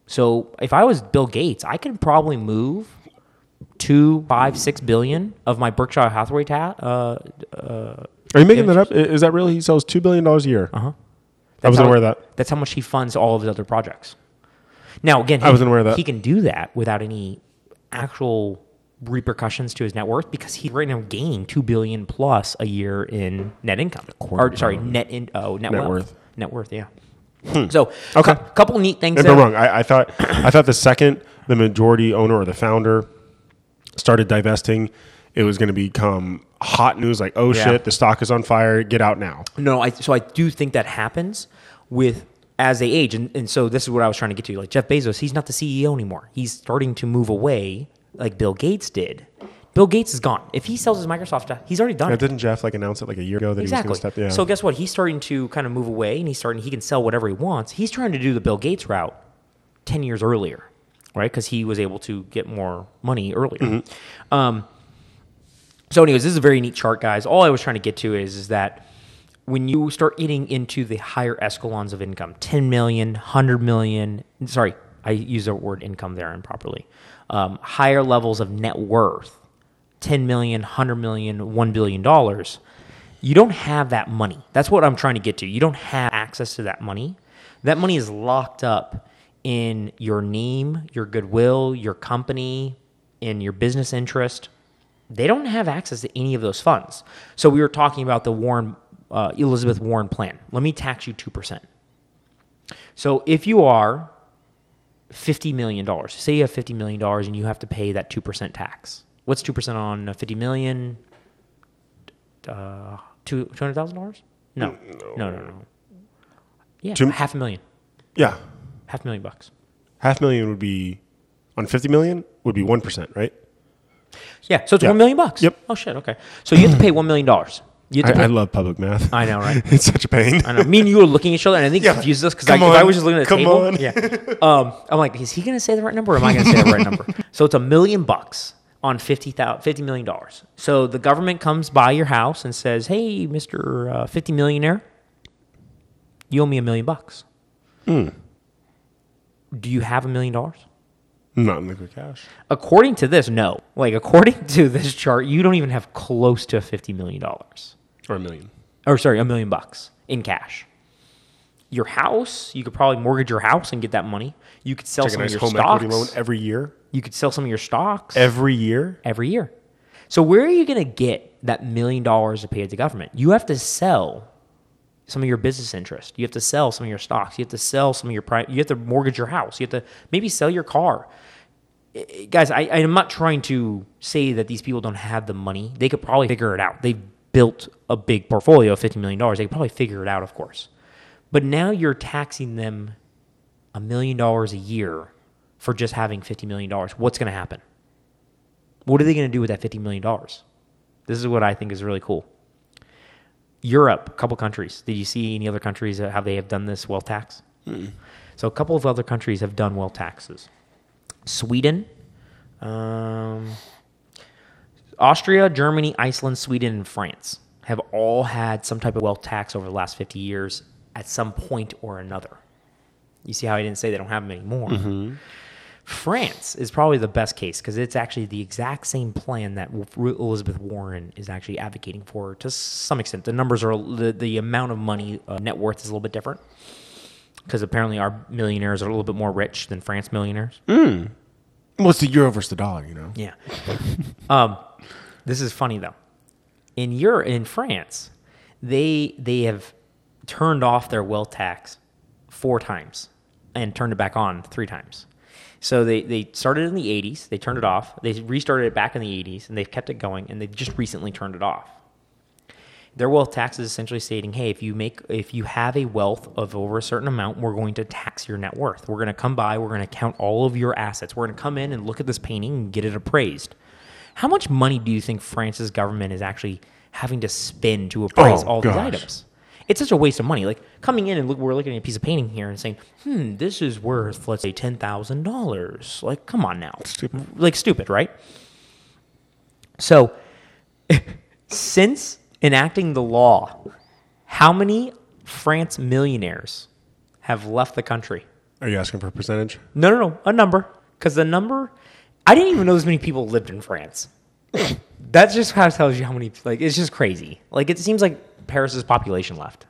So if I was Bill Gates, I could probably move two, five, six billion of my Berkshire Hathaway ta- uh,
Are you making that up? Is that really? He sells two billion dollars a year. Uh huh. I wasn't
how-
aware of that.
That's how much he funds all of his other projects. Now, again, he,
I wasn't aware of that.
He can do that without any actual repercussions to his net worth because he's right now gaining two billion plus a year in net income. Or sorry, net in oh net,
Net
wealth.
worth.
Net worth, yeah. So,
Okay.
cou- couple neat things.
If. I'm wrong, I, I thought I thought the second the majority owner or the founder started divesting, it was going to become hot news. Like, oh
Yeah.
shit, the stock is on fire. Get out now.
No, I so I do think that happens with as they age, and, and so this is what I was trying to get to. Like Jeff Bezos, he's not the CEO anymore. He's starting to move away, like Bill Gates did. Bill Gates is gone. If he sells his Microsoft, he's already done
Now,
it.
didn't Jeff like announce it like a year ago that
Exactly.
he was going to step? Yeah.
So guess what? He's starting to kind of move away, and he's starting. He can sell whatever he wants. He's trying to do the Bill Gates route ten years earlier, right? Because he was able to get more money earlier.
Mm-hmm.
Um, so, anyways, this is a very neat chart, guys. All I was trying to get to is is that when you start getting into the higher escalons of income 10 million 100 million sorry i use the word income there improperly um, higher levels of net worth 10 million 100 million 1 billion dollars you don't have that money that's what i'm trying to get to you don't have access to that money that money is locked up in your name your goodwill your company in your business interest they don't have access to any of those funds. So we were talking about the Warren uh, Elizabeth Warren plan. Let me tax you two percent. So if you are fifty million dollars, say you have fifty million dollars and you have to pay that two percent tax. What's two percent on fifty million? Uh, two two hundred thousand dollars? No. no, no, no, Yeah,
Two-
half a million,
Yeah.
Half a million bucks.
Half million would be on 50 million would be 1%, right?
Yeah, so it's
Yeah.
one million bucks.
Yep.
Oh shit. Okay. So you have to pay one million dollars. You have to
I. I love public math.
I know, right?
it's such a pain.
I know. Me and you were looking at each other, and I think it
Yeah.
confused us because I, if I was just looking at the
Come
table.
on.
Yeah. Um, I'm like, is he going to say the right number, or am I going to say the right number? So it's a million bucks on fifty thousand, fifty million dollars. So the government comes by your house and says, "Hey, Mister uh, Fifty Millionaire, you owe me a million bucks.
Hmm.
Do you have a million dollars?"
Not in liquid cash.
According to this, no. Like according to this chart, you don't even have close to fifty million dollars
Or a million.
or sorry, a million bucks in cash. Your house, you could probably mortgage your house and get that money. You could sell
a
some
nice
of your
home
stocks.
equity loan every year.
You could sell some of your stocks
Every year?
every year. So where are you going to get that million dollars to pay to the government? You have to sell some of your business interest. You have to sell some of your stocks. You have to sell some of your You have to mortgage your house. You have to maybe sell your car. Guys, I, I'm not trying to say that these people don't have the money. They could probably figure it out. They've built a big portfolio of $50 million. They could probably figure it out, of course. But now you're taxing them a million dollars a year for just having $50 million. What's going to happen? What are they going to do with that $50 million? This is what I think is really cool. Europe, a couple countries. Did you see any other countries that how they have done this wealth tax? So a couple of other countries have done wealth taxes. Sweden, um, Austria, Germany, Iceland, Sweden, and France have all had some type of wealth tax over the last 50 years at some point or another. You see how I didn't say they don't have them anymore? France is probably the best case because it's actually the exact same plan that W- Elizabeth Warren is actually advocating for to some extent. The numbers are the, the amount of money uh, net worth is a little bit different because apparently our millionaires are a little bit more rich than France millionaires.
Well, it's the euro versus the dollar, you know?
Yeah. um, this is funny though. In Europe, in France, they they have turned off their wealth tax four times and turned it back on three times. So they, they started in the 80s, they turned it off, they restarted it back in the 80s, and they've kept it going, and they just recently turned it off. Their wealth tax is essentially stating, hey, if you make if you have a wealth of over a certain amount, we're going to tax your net worth. We're going to come by, we're going to count all of your assets. We're going to come in and look at this painting and get it appraised. How much money do you think France's government is actually having to spend to appraise
Oh,
all these items? It's such a waste of money. Like coming in and look, we're looking at a piece of painting here and saying, "Hmm, this is worth let's say ten thousand dollars." Like, come on now,
Stupid.
like stupid, right? So, since enacting the law, how many France millionaires have left the country?
Are you asking for a percentage?
No, no, no, a number. Because the number, I didn't even know as many people lived in France. that just kind of tells you how many. Like, it's just crazy. Like, it seems like Paris's population left.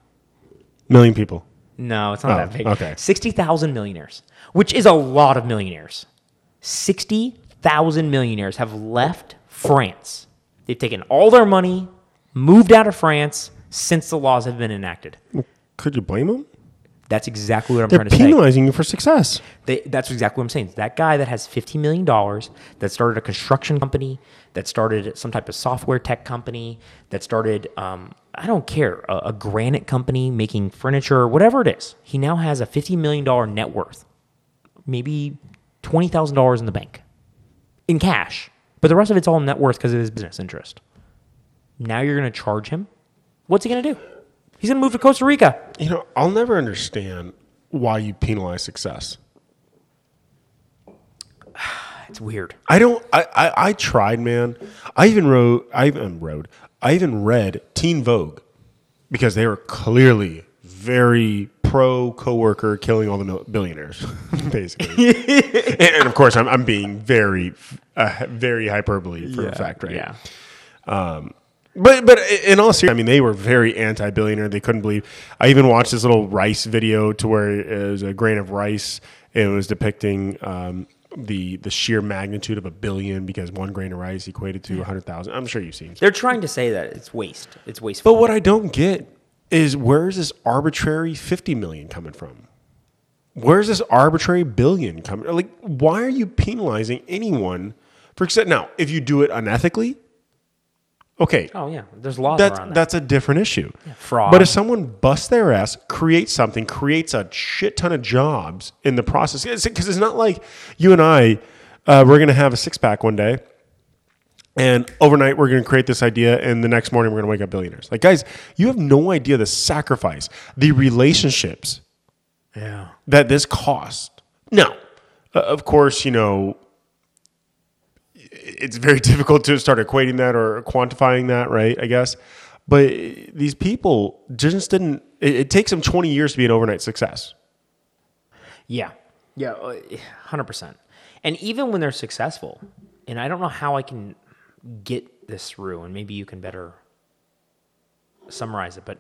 Million people.
No, it's not
Oh,
that big.
okay.
60,000 millionaires, which is a lot of millionaires. 60,000 millionaires have left France. They've taken all their money, moved out of France since the laws have been enacted.
Could you blame them?
That's exactly what I'm
They're
trying to say.
penalizing you for success.
They, that's exactly what I'm saying. That guy that has $15 million, that started a construction company, that started some type of software tech company, that started, um, I don't care, a, a granite company making furniture, whatever it is. He now has a $50 million net worth, maybe $20,000 in the bank in cash. But the rest of it's all net worth because of his business interest. Now you're going to charge him? What's he going to do? He's going to move to Costa Rica.
You know, I'll never understand why you penalize success.
It's weird.
I don't. I, I, I tried, man. I even wrote. I even wrote. I even read Teen Vogue because they were clearly very pro coworker killing all the mil- billionaires, basically. and, and of course, I'm, I'm being very, uh, very hyperbole for a fact, right?
Yeah.
Um, But but in all seriousness, I mean, they were very anti-billionaire. They couldn't believe. I even watched this little rice video to where it was a grain of rice, and it was depicting um, the the sheer magnitude of a billion because one grain of rice equated to a hundred thousand. I'm sure you've seen.
They're trying to say that it's waste. It's wasteful.
But what I don't get is where is this arbitrary 50 million coming from? Where's this arbitrary billion coming? Like, why are you penalizing anyone for except now? If you do it unethically, okay,
oh yeah, there's laws
that's
around that.
that's a different issue.
fraud.
But if someone busts their ass, creates something, creates a shit ton of jobs in the process, because it's not like you and I, uh, we're going to have a six pack one day, and overnight we're going to create this idea, and the next morning we're going to wake up billionaires. Like, guys, you have no idea the sacrifice, the relationships
yeah.
that this cost. No, uh, of course, you know, it's very difficult to start equating that or quantifying that, right? I guess. But these people just didn't, it, it takes them 20 years to be an overnight success.
Yeah. Yeah, uh, 100%. And even when they're successful, and I don't know how I can get this through, and maybe you can better summarize it, but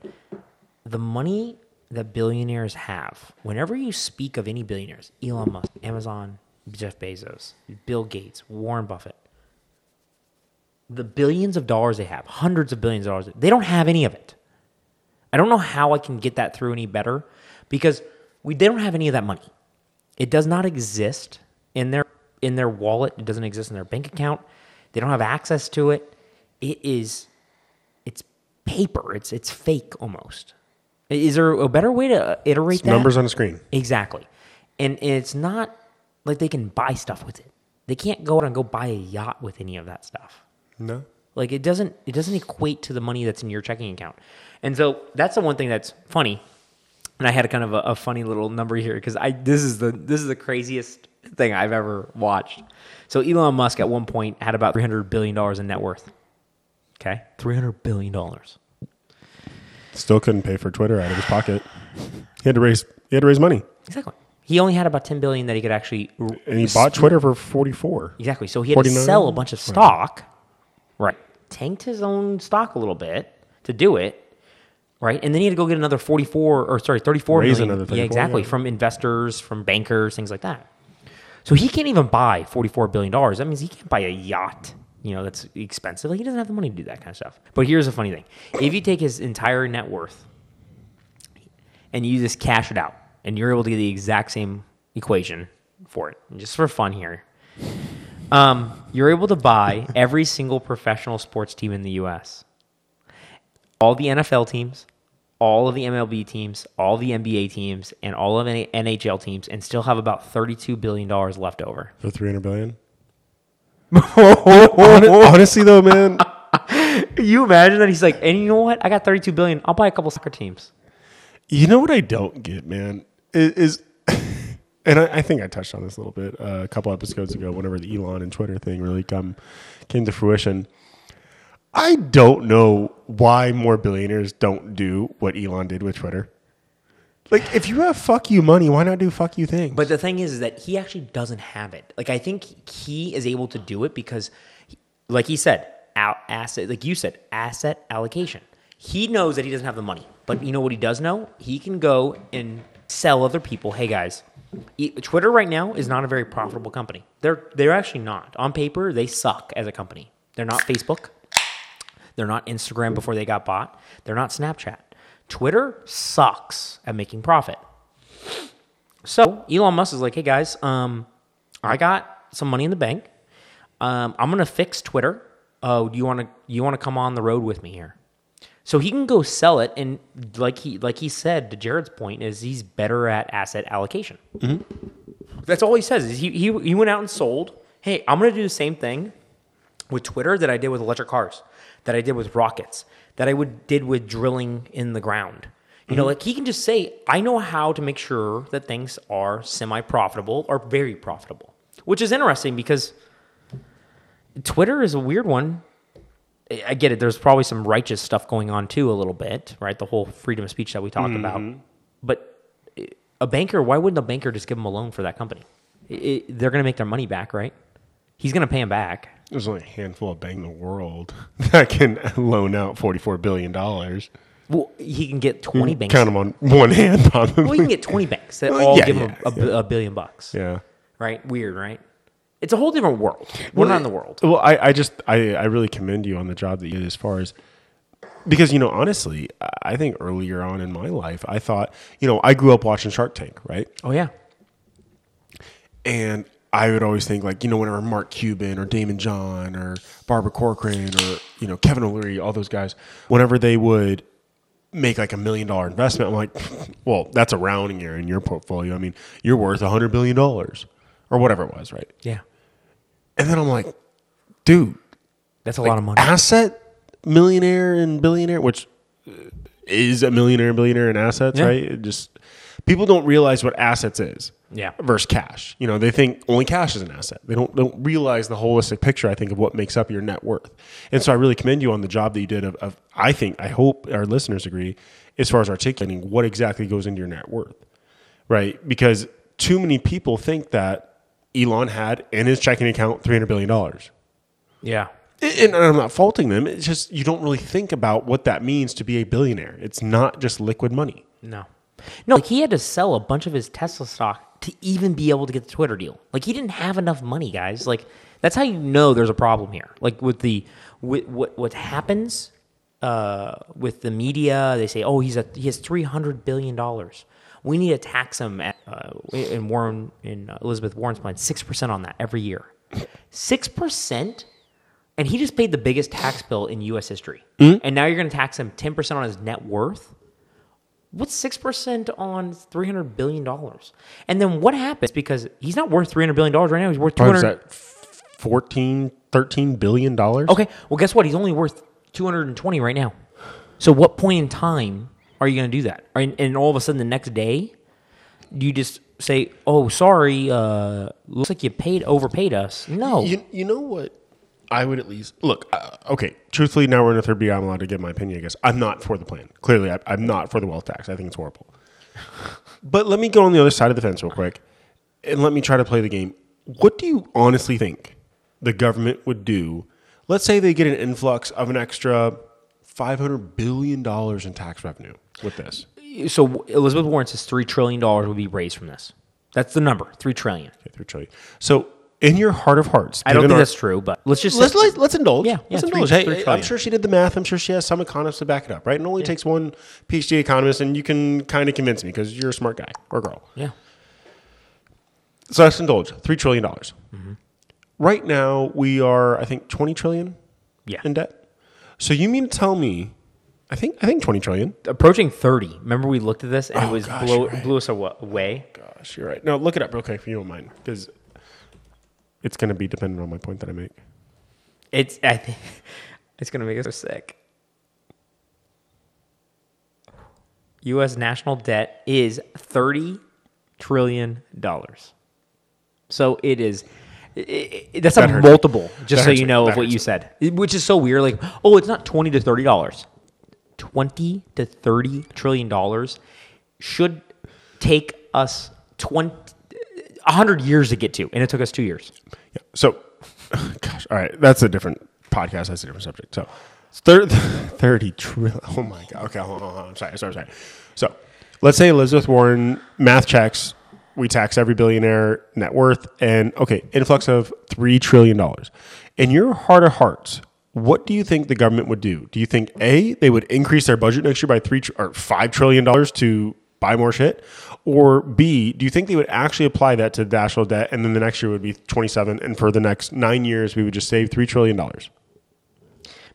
the money that billionaires have, whenever you speak of any billionaires, Elon Musk, Amazon, Jeff Bezos, Bill Gates, Warren Buffett, the billions of dollars they have, hundreds of billions of dollars, they don't have any of it. I don't know how I can get that through any better because we they don't have any of that money. It does not exist in their in their wallet. It doesn't exist in their bank account. They don't have access to it. It is it's paper. It's it's fake almost. Is there a better way to uh, iterate that?
Numbers on the screen.
Exactly. And it's not like they can buy stuff with it. They can't go out and go buy a yacht with any of that stuff.
No.
Like it doesn't it doesn't equate to the money that's in your checking account. And so that's the one thing that's funny. And I had a kind of a, a funny little number here because I this is the this is the craziest thing I've ever watched. So Elon Musk at one point had about three hundred billion dollars in net worth. Okay, three hundred billion dollars.
Still couldn't pay for Twitter out of his pocket. He had to raise, he had to raise money.
Exactly. He only had about ten billion that he could actually.
And he bought Twitter for 44.
Exactly. So he had to sell a bunch of stock. Right. Tanked his own stock a little bit to do it. Right. And then he had to go get another 44 or sorry, 34
Raise
million.
another 34,
yeah, exactly.
yeah.
From investors, from bankers, things like that. So he can't even buy $44 billion. That means he can't buy a yacht, you know, that's expensive. Like he doesn't have the money to do that kind of stuff. But here's the funny thing. If you take his entire net worth and you just cash it out and you're able to get the exact same equation for it, just for fun here, um, you're able to buy every single professional sports team in the U.S. All the NFL teams, all of the MLB teams, all the NBA teams, and all of the NHL teams, and still have about thirty-two billion dollars left over.
For 300 billion? Hon- Honestly, though, man,
you imagine that he's like, and you know what? I got thirty-two billion. I'll buy a couple soccer teams.
You know what I don't get, man, is, is and I, I think I touched on this a little bit uh, a couple episodes ago. Whenever the Elon and Twitter thing really come came to fruition, I don't know why more billionaires don't do what Elon did with Twitter. Like, if you have fuck you money, why not do fuck you things?
But the thing is, is that he actually doesn't have it. Like I think he is able to do it because, like he said, asset, like you said, asset allocation. He knows that he doesn't have the money, but you know what he does know? He can go and sell other people. Hey guys, Twitter right now is not a very profitable company. They're they're actually not on paper. They suck as a company. They're not Facebook. They're not Instagram before they got bought. They're not Snapchat. Twitter sucks at making profit. So Elon Musk is like, hey guys, um, I got some money in the bank. Um, I'm gonna fix Twitter. Oh, do you want to you want to come on the road with me here? So he can go sell it, and like he like he said to Jared's point is he's better at asset allocation. Mm-hmm. That's all he says. Is he, he he went out and sold. Hey, I'm gonna do the same thing with Twitter that I did with electric cars, that I did with rockets, that I would did with drilling in the ground. You know, mm-hmm. like he can just say, I know how to make sure that things are semi profitable or very profitable, which is interesting because Twitter is a weird one. I get it. There's probably some righteous stuff going on too, a little bit, right? The whole freedom of speech that we talked about. But eh, a banker, why wouldn't a banker just give him a loan for that company? I- I- they're going to make their money back, right? He's going to pay him back.
There's only a handful of banks in the world that can loan out $44 billion.
Well, he can get 20 banks.
Count them on one hand, probably.
Well, you can get 20 banks that all
yeah,
give
yeah,
him a, bi- a billion bucks,
yeah.
right? Weird, right? It's a whole different world. We're not in the world.
Well, I, I just I, I really commend you on the job that you did as far as because you know honestly I- I think earlier on in my life I thought you know I grew up watching Shark Tank right
Oh, yeah.
and I would always think like you know whenever Mark Cuban or Daymond John or Barbara Corcoran or you know Kevin O'Leary all those guys whenever they would make like a million dollar investment I'm like well that's a rounding error in your portfolio I mean you're worth a hundred billion dollars or whatever it was right
Yeah.
And then I'm like dude
That's a lot of money.
asset millionaire and billionaire, which uh, is a millionaire and billionaire in assets,
Yeah.
right? It just people don't realize what assets is.
Yeah.
Versus cash. You know, they think only cash is an asset. They don't don't realize the holistic picture, I think, of what makes up your net worth. And so I really commend you on the job that you did of, of I think, I hope our listeners agree, as far as articulating what exactly goes into your net worth. Right? Because too many people think that Elon had in his checking account three hundred billion dollars
Yeah.
and I'm not faulting them. It's just you don't really think about what that means to be a billionaire. It's not just liquid money.
No. No, like he had to sell a bunch of his Tesla stock to even be able to get the Twitter deal. Like he didn't have enough money, guys. Like that's how you know there's a problem here. Like with the with what what happens uh, with the media, they say, "Oh, he's a he has 300 billion dollars." We need to tax him at uh, in Warren in uh, Elizabeth Warren's plan 6% on that every year. 6%? And he just paid the biggest tax bill in US history. And now you're going to tax him 10% on his net worth? What's six percent on three hundred billion dollars? And then what happens? Because he's not worth three hundred billion dollars right now. He's worth two
What is 14, 13 billion dollars?
Okay, well, guess what? He's only worth two hundred and twenty right now. So, what point in time are you going to do that? And, and all of a sudden, the next day, you just say, "Oh, sorry, uh, looks like you paid overpaid us"? No,
You, you know what? I would at least look. Uh, okay, truthfully, now we're in a third B. I'm allowed to give my opinion. I guess I'm not for the plan. Clearly, I, I'm not for the wealth tax. I think it's horrible. But let me go on the other side of the fence real quick, and let me try to play the game. What do you honestly think the government would do? Let's say they get an influx of an extra five hundred billion dollars in tax revenue with this.
so Elizabeth Warren says three trillion dollars would be raised from this. That's the number, three trillion.
Okay, three trillion. So, in your heart of hearts,
I don't think
our-
that's true, but let's just
Let's, let's, let's indulge.
Yeah, yeah,
let's
three-
indulge. Hey,
three
I'm sure she did the math. I'm sure she has some economists to back it up, right? And it only takes one PhD economist, and you can kind of convince me because you're a smart guy or girl.
yeah,
So let's indulge. Three trillion dollars.
Mm-hmm.
Right now, we are, I think, twenty trillion
yeah.
in debt. So you mean to tell me? I think I think twenty trillion.
approaching 30. Remember we looked at this and it
Oh,
was
gosh,
blow,
right.
blew us awa- away.
Oh, gosh, you're right. No, look it up real quick if you don't mind, because it's going to be dependent on my point that I make.
It's I think it's gonna make us so sick. U.S. national debt is thirty trillion dollars. So it is. i i that's
That
a multiple, just
That
so you
me.
know
That
of what you
me.
said, which is so weird. Like, oh, it's not twenty to thirty dollars. Twenty to thirty trillion dollars should take us twenty. 100 years to get to, and it took us two years.
Yeah. So, gosh, all right, that's a different podcast. That's a different subject. So, it's thir- thirty trillion. Oh my god. Okay, hold on, hold on. I'm sorry, sorry, sorry. So, let's say Elizabeth Warren math checks. We tax every billionaire net worth, and okay, influx of three trillion dollars. In your heart of hearts, what do you think the government would do? Do you think a they would increase their budget next year by three tr- or five trillion dollars to buy more shit? Or B, do you think they would actually apply that to the national debt and then the next year would be 27 and for the next nine years we would just save $3 trillion?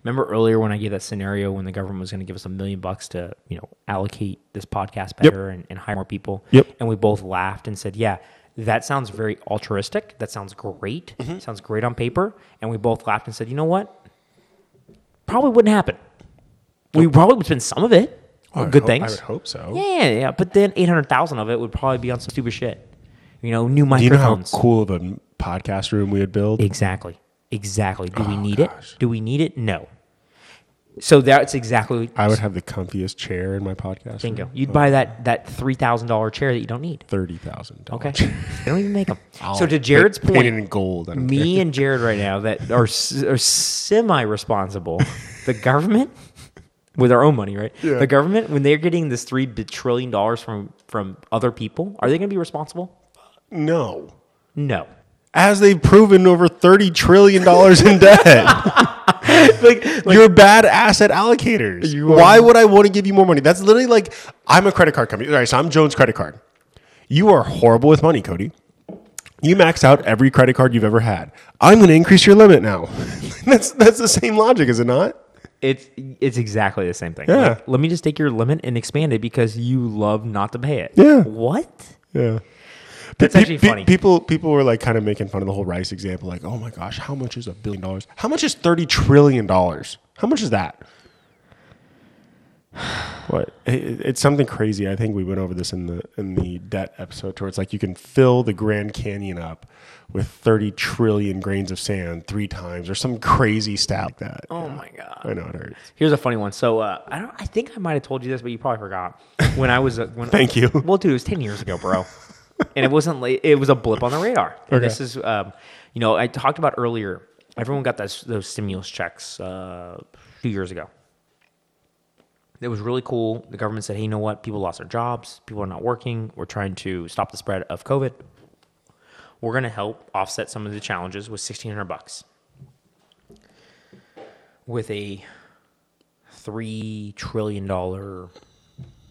Remember earlier when I gave that scenario when the government was going to give us a million bucks to, you know, allocate this podcast
Yep.
better and, and hire more people?
Yep.
And we both laughed and said, yeah, that sounds very altruistic. That sounds great.
Mm-hmm.
Sounds great on paper. And we both laughed and said, you know what? Probably wouldn't happen. We probably would spend some of it on good
hope- I would hope so.
Yeah, yeah, yeah. But then 800,000 of it would probably be on some stupid shit. You know, new microphones.
Do you know how cool of a podcast room we would build?
Exactly. Exactly. Do we
Oh,
need
gosh.
it? Do we need it? No. So that's exactly
I would have the comfiest chair in my podcast.
bingo.
room.
You'd buy that that three thousand dollar chair that you don't need.
thirty thousand.
Okay, they don't even make them.
Oh,
so to Jared's point,
in gold.
Me
care.
and Jared right now that are, are semi responsible. the government, with our own money, right?
Yeah.
The government, when they're getting this three trillion dollars from from other people, are they going to be responsible?
no.
No.
As they've proven over thirty trillion dollars in debt.
like,
You're bad asset allocators. Why would I want to give you more money? That's literally like I'm a credit card company. All right, so I'm Jones Credit Card. You are horrible with money, Cody. You max out every credit card you've ever had. I'm going to increase your limit now. that's that's the same logic, is it not?
it's it's exactly the same thing.
Yeah.
Like, let me just take your limit and expand it because you love not to pay it.
Yeah.
What?
Yeah.
That's
Pe-
actually
pe-
funny.
People people were like kind of making fun of the whole rice example, like, oh my gosh, how much is a billion dollars? How much is thirty trillion dollars? How much is that? What? It- it's something crazy. I think we went over this in the in the debt episode, where it's like you can fill the Grand Canyon up with thirty trillion grains of sand three times, or some crazy stat like that.
Oh my god.
I know it hurts.
Here's a funny one. So uh, I don't. I think I might have told you this, but you probably forgot. When I was uh, when
Thank you.
Well, dude, it was ten years ago, bro, and it wasn't. Late, it was a blip on the radar. And
Okay.
This is, um, you know, I talked about earlier. Everyone got those those stimulus checks uh, a few years ago. It was really cool. The government said, "Hey, you know what? People lost their jobs. People are not working. We're trying to stop the spread of COVID. We're going to help offset some of the challenges with sixteen hundred bucks." With a three trillion dollar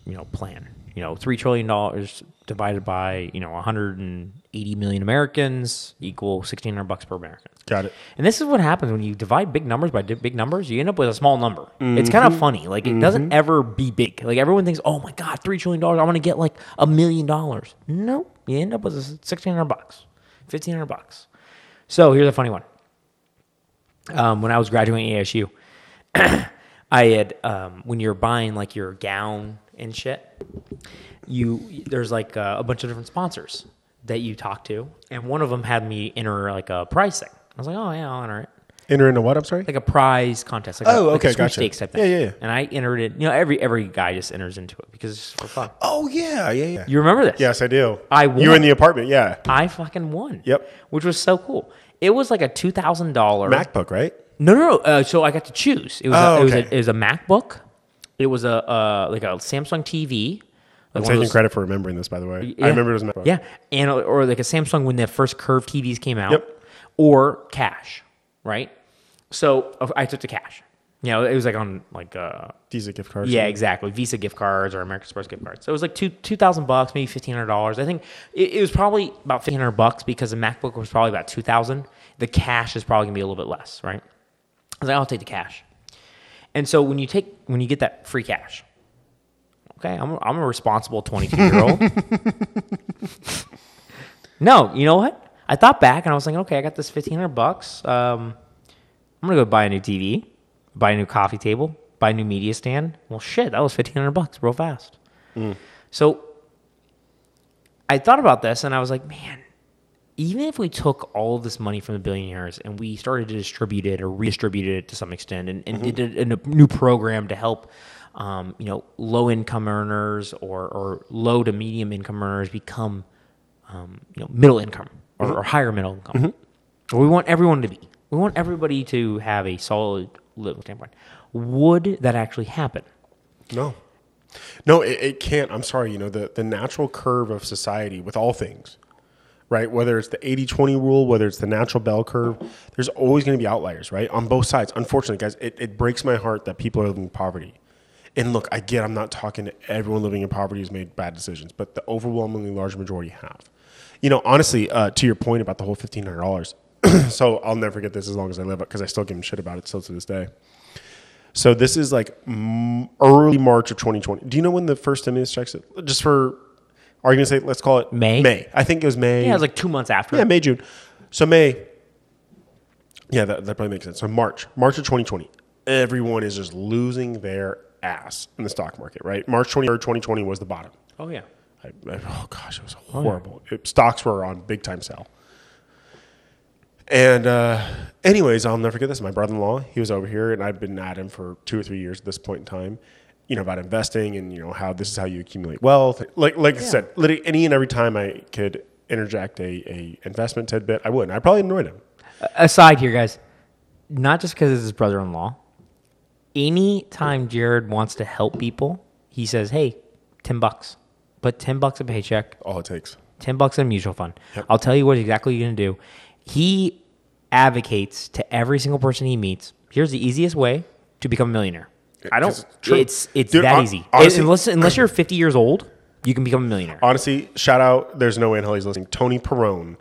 you know plan you know three trillion dollars divided by you know 180 million americans equal 1600 bucks per american.
Got it.
and this is what happens when you divide big numbers by di- big numbers you end up with a small number. It's kind of funny like it doesn't ever be big. Like everyone thinks oh my god three trillion dollars i want to get like a million dollars. No you end up with 1600 bucks 1500 bucks. So here's a funny one. Um, when I was graduating at ASU, I had um, when you're buying like your gown and shit, you there's like uh, a bunch of different sponsors that you talk to, and one of them had me enter like a prize thing. I was like, oh yeah, I'll enter it.
Enter into what? I'm sorry.
Like a prize contest. Like
Oh,
a, like
okay,
a
gotcha.
type thing.
Yeah, yeah, yeah.
And I entered it. You know, every every guy just enters into it because it's for fun.
oh yeah, yeah, yeah.
You remember this?
yes, I do.
I
You were in the apartment, yeah.
I fucking won.
Yep.
Which was so cool. It was like a two thousand dollar
MacBook, right?
No, no, no. Uh, so I got to choose. It was,
Oh,
a, it, was a, it was a MacBook. It was a uh, like a Samsung TV.
I'm
Like
taking
those-
credit for remembering this, by the way.
Yeah.
I remember it was MacBook.
Yeah, and or like a Samsung when the first curved TVs came out.
Yep.
Or cash, right? So I took the cash. You know, it was like on like uh
Visa gift cards.
yeah, exactly. Visa gift cards or American Express gift cards. So it was like two two thousand bucks, maybe fifteen hundred dollars. I think it, it was probably about fifteen hundred bucks because the MacBook was probably about two thousand. The cash is probably gonna be a little bit less, right? I was like, I'll take the cash. And so when you take when you get that free cash, okay, I'm a, I'm a responsible twenty two year old. no, you know what? I thought back and I was like, okay, I got this fifteen hundred bucks. Um, I'm gonna go buy a new TV, buy a new coffee table, buy a new media stand. Well, shit, that was fifteen hundred bucks real fast. So I thought about this and I was like, man, even if we took all of this money from the billionaires and we started to distribute it or redistributed it to some extent and, and did a, a new program to help, um, you know, low income earners or, or low to medium income earners become, um, you know, middle income or, or higher middle income. Or we want everyone to be. We want everybody to have a solid living standpoint. Would that actually happen?
No. No, it, it can't. I'm sorry. You know, the, the natural curve of society with all things, right? Whether it's the 80 20 rule, whether it's the natural bell curve, there's always going to be outliers, right? On both sides. Unfortunately, guys, it, it breaks my heart that people are living in poverty. And look, I get I'm not talking to everyone living in poverty who's made bad decisions, but the overwhelmingly large majority have. You know, honestly, uh, to your point about the whole $1,500, so I'll never forget this as long as I live because I still give him shit about it still to this day. So this is like early March of 2020. Do you know when the first stimulus checks? It? Just for argument's sake, let's call it
May?
May. I think it was May.
Yeah, it was like two months after.
yeah, May June. So May. Yeah, that, that probably makes sense. So March, March of 2020, everyone is just losing their ass in the stock market, right? March 23rd, 2020 was the bottom.
Oh yeah.
I, I- oh gosh, it was horrible. It- stocks were on big time sell. And uh, anyways, I'll never forget this. My brother-in-law, he was over here, and I've been at him for two or three years at this point in time. You know about investing and you know how this is how you accumulate wealth. Like like I said, literally any and every time I could interject a, a investment tidbit, I would. And I probably annoyed him.
Aside here, guys, not just because it's his brother-in-law. Anytime Jared wants to help people, he says, "Hey, ten bucks, put ten bucks a paycheck,
All it takes.
10 bucks in a mutual fund. I'll tell you what exactly you're going to do. He advocates to every single person he meets. Here's the easiest way to become a millionaire. I don't.
it's true.
It's it's
Dude,
that
hon-
easy.
honestly-
unless unless you're 50 years old, you can become a millionaire.
Honestly, shout out. There's no way in hell he's listening. Tony Perone.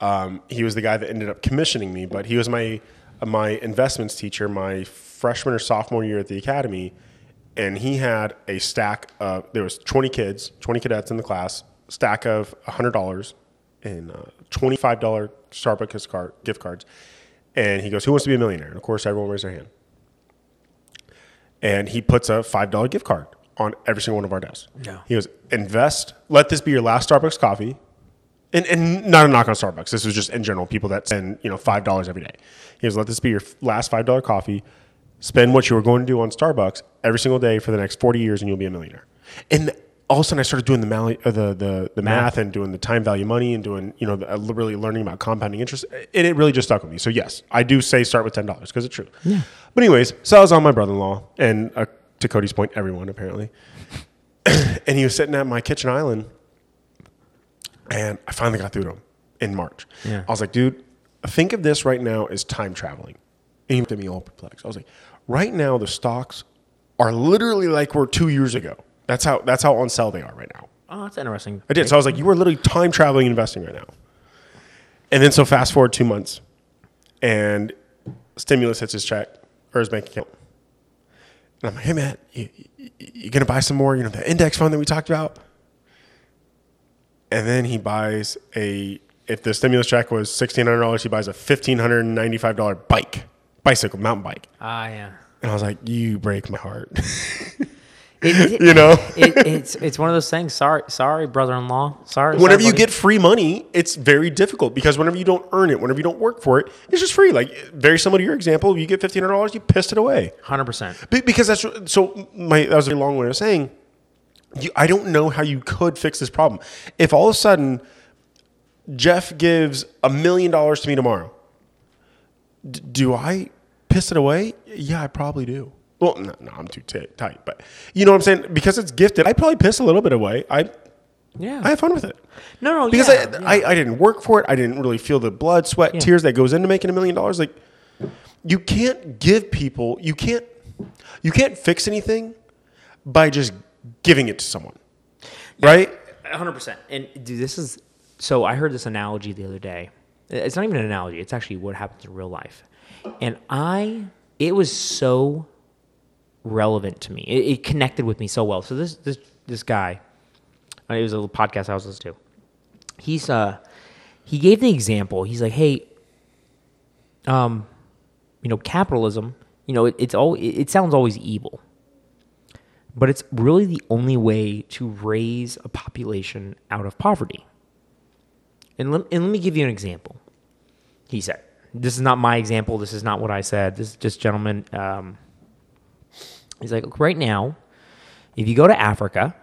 Um, he was the guy that ended up commissioning me, but he was my my investments teacher my freshman or sophomore year at the academy, and he had a stack of there was 20 kids, 20 cadets in the class, stack of hundred dollars and uh, 25 dollar Starbucks card gift cards, and he goes, "Who wants to be a millionaire?" And of course, everyone raised their hand and he puts a five dollar gift card on every single one of our desks.
Yeah.
He goes, invest. Let this be your last Starbucks coffee, and and not a knock on Starbucks. This was just in general people that spend you know five dollars every day. He goes, let this be your last five dollar coffee. Spend what you were going to do on Starbucks every single day for the next forty years, and you'll be a millionaire. And all of a sudden, I started doing the mali- uh, the the, the math. and doing the time value money and doing you know the, uh, really learning about compounding interest. And it really just stuck with me. So yes, I do say start with ten dollars because it's true. Yeah. But anyways, so I was on my brother in law and uh, to Cody's point, everyone apparently, and he was sitting at my kitchen island, and I finally got through to him in March.
Yeah.
I was like, dude, think of this right now as time traveling. And he looked at me all perplexed. I was like, right now the stocks are literally like we're two years ago. That's how that's how on sale they are right now.
Oh, that's interesting.
I did. So I was like, you are literally time traveling investing right now. And then so fast forward two months, and stimulus hits his check or his bank account. And I'm like, hey man, you, you, you gonna buy some more? You know the index fund that we talked about. And then he buys a. If the stimulus check was sixteen hundred dollars, he buys a fifteen hundred and ninety five dollar bike, bicycle, mountain bike.
Ah, yeah.
And I was like, you break my heart.
It, it-
you know.
it, it's it's one of those things. Sorry, sorry, brother-in-law. Sorry.
whenever
sorry,
you
buddy.
get free money, it's very difficult because whenever you don't earn it, whenever you don't work for it, it's just free. Like very similar to your example, you get fifteen hundred dollars, you pissed it away.
hundred percent.
Because that's so. My that was a long way of saying, you, I don't know how you could fix this problem. If all of a sudden Jeff gives a million dollars to me tomorrow, d- do I piss it away? Yeah, I probably do. Well, no, no I'm too t- tight, but you know what I'm saying? Because it's gifted, I probably piss a little bit away. I
Yeah.
I have fun with it.
no, no.
Because
yeah,
I,
yeah.
I, I didn't work for it. I didn't really feel the blood, sweat,
Yeah.
tears that goes into making a million dollars. Like you can't give people you can't you can't fix anything by just giving it to someone. Right?
hundred percent. And dude, this is so. I heard this analogy the other day. It's not even an analogy. It's actually what happens in real life. And I, it was so relevant to me. It, it connected with me so well. So this this this guy, uh, it was a little podcast I was listening to. He's uh, he gave the example. He's like, hey, um, you know, capitalism. You know, it, it's all. It, it sounds always evil but it's really the only way to raise a population out of poverty. And let, and let me give you an example. He said, This is not my example. This is not what I said. This is just, gentleman. Um, he's like, "Look, right now, if you go to Africa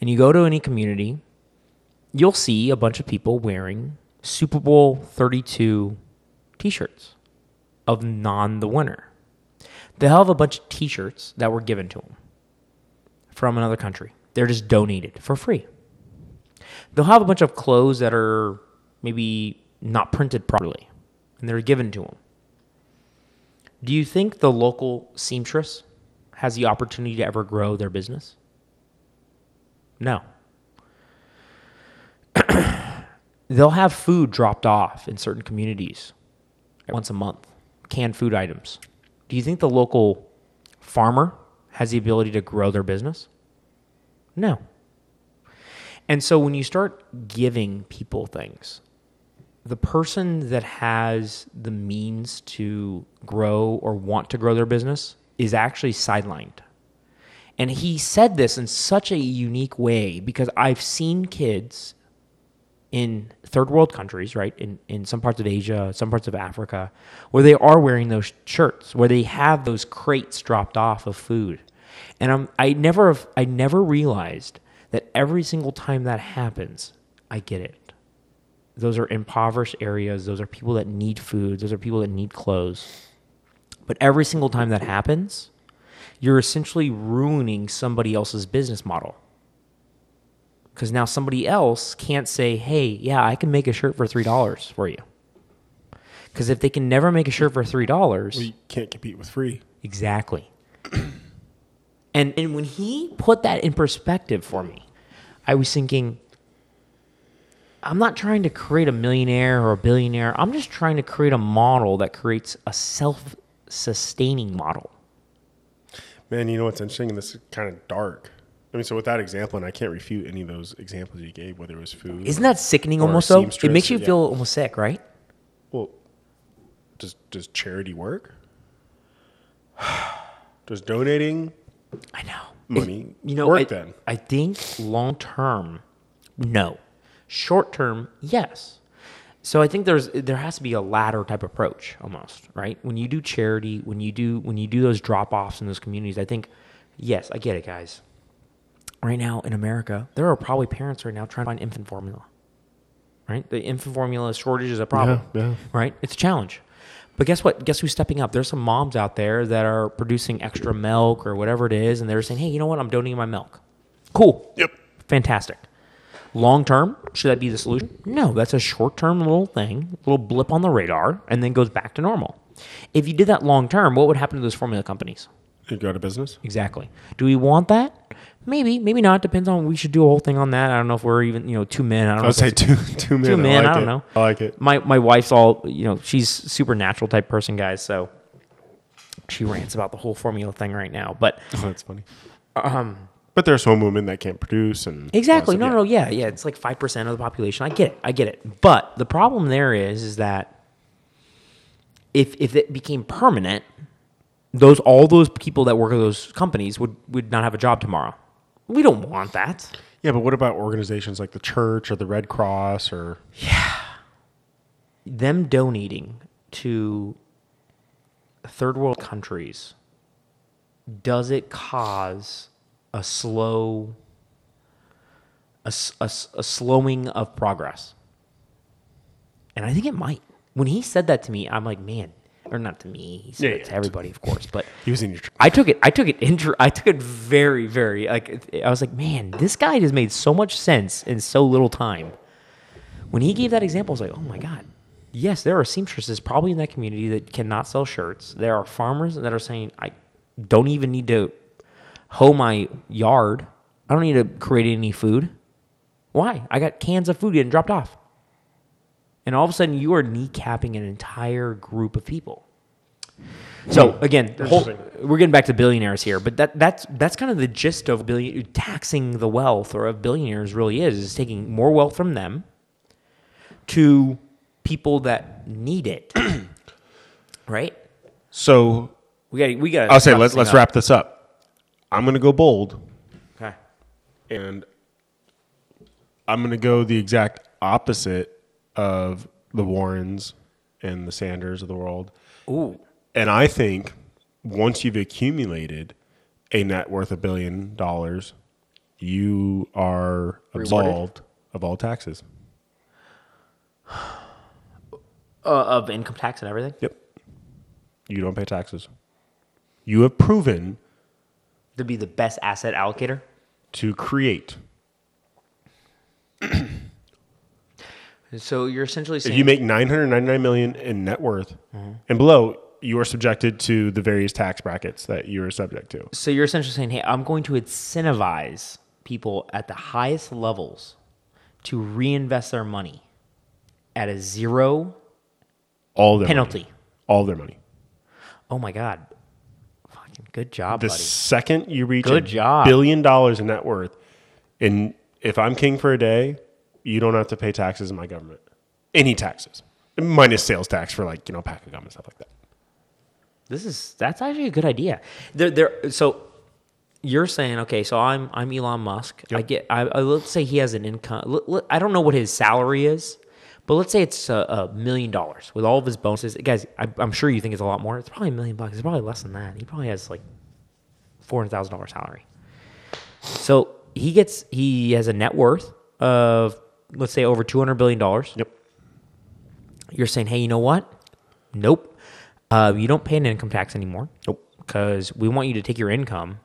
and you go to any community, you'll see a bunch of people wearing Super Bowl 32 t shirts of non the winner. They'll have a bunch of t shirts that were given to them from another country. They're just donated for free. They'll have a bunch of clothes that are maybe not printed properly and they're given to them. Do you think the local seamstress has the opportunity to ever grow their business? No. They'll have food dropped off in certain communities once a month, canned food items. Do you think the local farmer has the ability to grow their business? No. And so when you start giving people things, the person that has the means to grow or want to grow their business is actually sidelined. And he said this in such a unique way because I've seen kids in third world countries, right? In in some parts of Asia, some parts of Africa, where they are wearing those shirts, where they have those crates dropped off of food. And I'm, I never I never realized that every single time that happens, I get it. Those are impoverished areas. Those are people that need food. Those are people that need clothes. But every single time that happens, you're essentially ruining somebody else's business model. Because now somebody else can't say, hey, yeah, I can make a shirt for $3 for you. Because if they can never make a shirt for $3,
We can't compete with free.
Exactly. and and when he put that in perspective for me, I was thinking I'm not trying to create a millionaire or a billionaire. I'm just trying to create a model that creates a self-sustaining model.
Man, you know what's interesting? And this is kind of dark. I mean, so with that example, and I can't refute any of those examples you gave, whether it was food.
Isn't that sickening almost though? It makes you
yeah.
feel almost sick, right?
well, does does charity work? Does donating
I know.
money
you know,
work
I,
then?
I think long term, no. Short term, yes. So I think there's there has to be a ladder type approach almost, right? When you do charity, when you do when you do those drop offs in those communities, I think, yes, I get it, guys. Right now in America, there are probably parents right now trying to find infant formula. Right? The infant formula shortage is a problem.
Yeah, yeah.
Right? It's a challenge. But guess what? Guess who's stepping up? There's some moms out there that are producing extra milk or whatever it is, and they're saying, hey, you know what? I'm donating my milk. Cool.
Yep.
Fantastic. Long term, should that be the solution? No, that's a short term little thing, little blip on the radar, and then goes back to normal. If you did that long term, what would happen to those formula companies?
You go to business.
Exactly. Do we want that? Maybe, maybe not. Depends on. We should do a whole thing on that. I don't know if we're even, you know, two men. I don't
I
know.
would
if
say two two men.
two men.
I,
I, don't
it.
know.
I like it.
My my wife's all you know. She's supernatural type person, guys. So she rants about the whole formula thing right now. But
Oh, that's funny. Um, but there's some women that can't produce, and
exactly, no, no, yeah, yeah. It's like five percent of the population. I get it. I get it. But the problem there is, is that if if it became permanent, those all those people that work at those companies would would not have a job tomorrow. We don't want that.
Yeah, but what about organizations like the church or the Red Cross or yeah,
them donating to third world countries does it cause a slow a a slowing of progress and i think it might when he said that to me i'm like man or not to me he said
Yeah,
it
yeah.
to everybody of course but
he was in your?
I took it. I took it. Intro, I took it very, very. Like I was like, man, this guy has made so much sense in so little time. When he gave that example, I was like, oh my god, yes, there are seamstresses probably in that community that cannot sell shirts. There are farmers that are saying, I don't even need to hoe my yard. I don't need to create any food. Why? I got cans of food getting dropped off. And all of a sudden, you are kneecapping an entire group of people. So hmm. again, whole, we're getting back to billionaires here, but that that's that's kind of the gist of billion taxing the wealth or of billionaires really is is taking more wealth from them to people that need it. right?
So
We got we got.
I'll say let's let's wrap this up. I'm going to go bold,
Okay.
and I'm going to go the exact opposite of the Warrens and the Sanders of the world.
Ooh.
And I think once you've accumulated a net worth of a billion dollars, you are
Rewarded?
absolved of all taxes.
Uh, of income tax and everything
Yep. You don't pay taxes. You have proven
to be the best asset allocator.
to create.
So you're essentially
If you make 999 million in net worth
Mm-hmm.
and below, you are subjected to the various tax brackets that you are subject to.
So you're essentially saying, hey, I'm going to incentivize people at the highest levels to reinvest their money at a zero
All their
penalty.
money. All their money.
Oh my god. Good job,
The
buddy.
second you reach
Good
a
job.
billion dollars in net worth, and if I'm king for a day, you don't have to pay taxes in my government. Any taxes. Minus sales tax for like, you know, pack of gum and stuff like that.
This is that's actually a good idea. There there so you're saying okay, so I'm I'm Elon Musk. I get I, I let's say he has an income. I don't know what his salary is, but let's say it's a, million dollars with all of his bonuses. Guys, I, I'm sure you think it's a lot more. It's probably a million bucks. It's probably less than that. He probably has like four hundred thousand dollars salary. So he gets he has a net worth of let's say over two hundred billion dollars.
Yep.
You're saying, hey, you know what? Nope. Uh, you don't pay an income tax anymore.
Nope.
Because we want you to take your income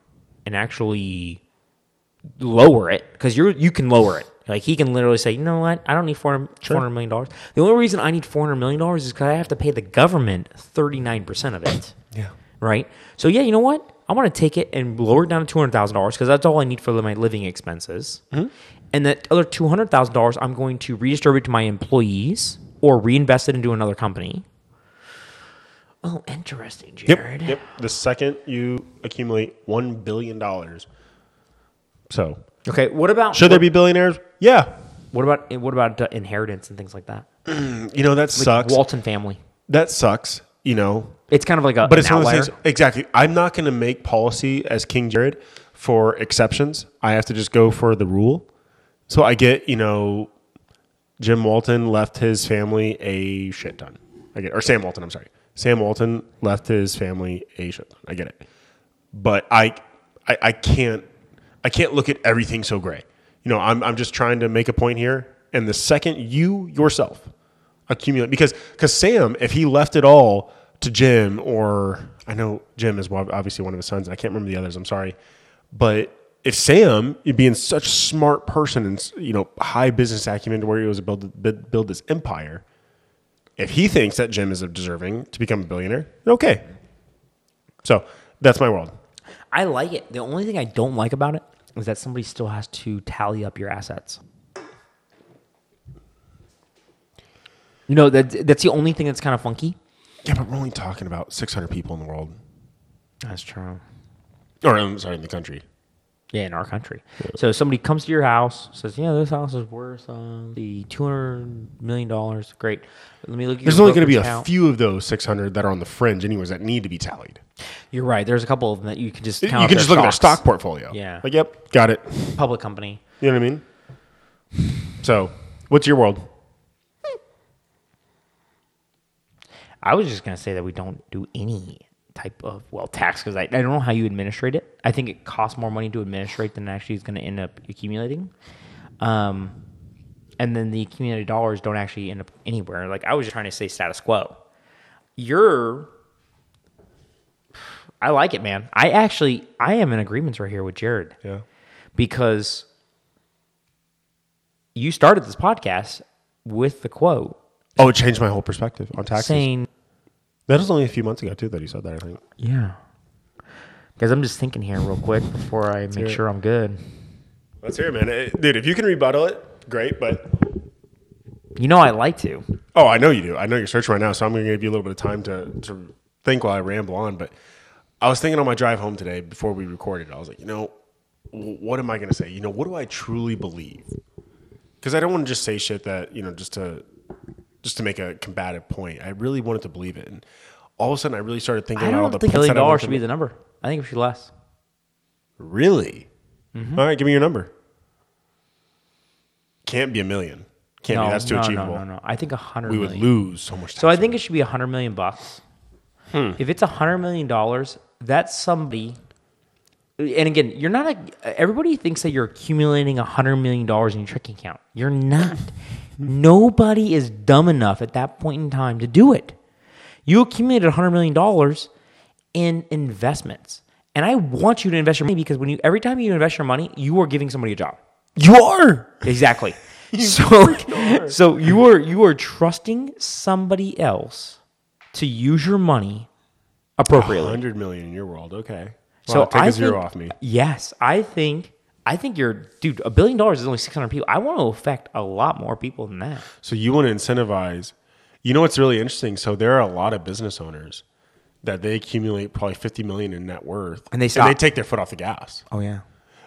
and actually lower it because you're you can lower it. Like he can literally say, you know what? I don't need four hundred million dollars. The only reason I need four hundred million dollars is because I have to pay the government thirty nine percent of it.
Yeah.
Right. So yeah, you know what? I want to take it and lower it down to two hundred thousand dollars because that's all I need for my living expenses. Mm-hmm. And that other two hundred thousand dollars, I'm going to redistribute to my employees or reinvest it into another company. Oh, interesting,
Yep.
Jared.
Yep. The second you accumulate one billion dollars. So
Okay. What about
should there be billionaires? Yeah.
What about what about uh, inheritance and things like that?
You know that sucks.
Walton family.
that sucks. You know,
It's kind of like a
but it's one of those things. Exactly. I'm not going to make policy as King Jared for exceptions. I have to just go for the rule. So I get, you know, Jim Walton left his family a shit ton. I get, or Sam Walton. I'm sorry, Sam Walton left his family a shit ton. I get it, but I, I, I can't, I can't look at everything so gray. You know, I'm, I'm just trying to make a point here. And the second you yourself accumulate, because, because Sam, if he left it all to Jim, or I know Jim is obviously one of his sons, and I can't remember the others. I'm sorry, but if Sam, being such a smart person and you know high business acumen to where he was able to build, build this empire, if he thinks that Jim is deserving to become a billionaire, okay. So that's my world.
I like it. The only thing I don't like about it is that somebody still has to tally up your assets. You know that that's the only thing that's kind of funky.
Yeah, but we're only talking about 600 people in the world,
That's true.
or I'm sorry, in the country.
Yeah, in our country. So somebody comes to your house, says, "Yeah, this house is worth uh, the two hundred million dollars." Great. Let me look. At
There's only going to be
brokerage
a few of those 600 that are on the fringe, anyways, that need to be tallied.
You're right. There's a couple of them that you can just
You can just look at their stock portfolio.
Yeah.
Like, yep, got it.
Public company.
You know what I mean? So, what's your world?
I was just gonna say that we don't do any type of well tax because I, I don't know how you administrate it. I think it costs more money to administrate than actually is going to end up accumulating. Um, and then the accumulated dollars don't actually end up anywhere. Like I was just trying to say status quo. You're, I like it, man. I actually I am in agreements right here with Jared
Yeah.
because you started this podcast with the quote
Oh, it changed my whole perspective on taxes.
saying
that was only a few months ago, too, that he said that, I think.
Yeah. Because I'm just thinking here real quick before I make
it.
sure I'm good.
Let's hear it, man. Eh, Dude, if you can rebuttal it, great. But,
You know I like to.
oh, I know you do. I know you're searching right now, so I'm going to give you a little bit of time to, to think while I ramble on. But I was thinking on my drive home today before we recorded, I was like, you know, w- what am I going to say? You know, what do I truly believe? Because I don't want to just say shit that, you know, just to just to make a combative point. I really wanted to believe it. And all of a sudden, I really started thinking
I
about all the
think
points
million
that I
dollars
wanted
should be the number. I think it should be less.
Really? All right, give me your number. Can't be a million. Can't
no,
be. That's too
no,
achievable.
No, no, no. I think a hundred
We would
million.
lose so much.
So I think it should be a hundred million bucks.
Hmm.
If it's a hundred million dollars, that's somebody. And again, you're not a. Everybody thinks that you're accumulating a hundred million dollars in your checking account. You're not. Nobody is dumb enough at that point in time to do it. You accumulated a hundred million dollars in investments, and I want you to invest your money because when you every time you invest your money, you are giving somebody a job.
You are.
Exactly. so, so you are you are trusting somebody else to use your money appropriately.
Hundred million in your world. Okay.
So
Wow, take
I
a zero
think-
off me.
Yes, I think I think you're dude. A billion dollars is only six hundred people. I want to affect a lot more people than that.
So you want to incentivize. You know what's really interesting? So there are a lot of business owners that they accumulate probably fifty million in net worth,
And they
and they take their foot off the gas.
Oh yeah.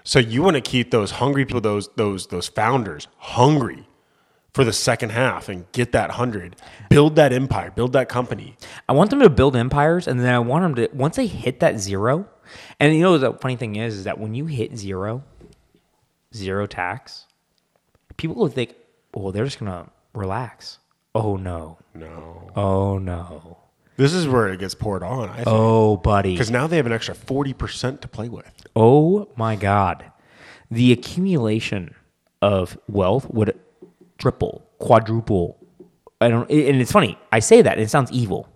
So you want to keep those hungry people, those those those founders, hungry for the second half and get that hundred, build that empire, build that company.
I want them to build empires, and then I want them to once they hit that zero, And you know the funny thing is, is that when you hit zero, zero tax, people will think, well, they're just gonna relax. Oh no.
No.
Oh no.
This is where it gets poured on. I think.
Oh buddy.
Because now they have an extra 40% to play with.
Oh my God. The accumulation of wealth would triple, quadruple. I don't, and it's funny. I say that and it sounds evil.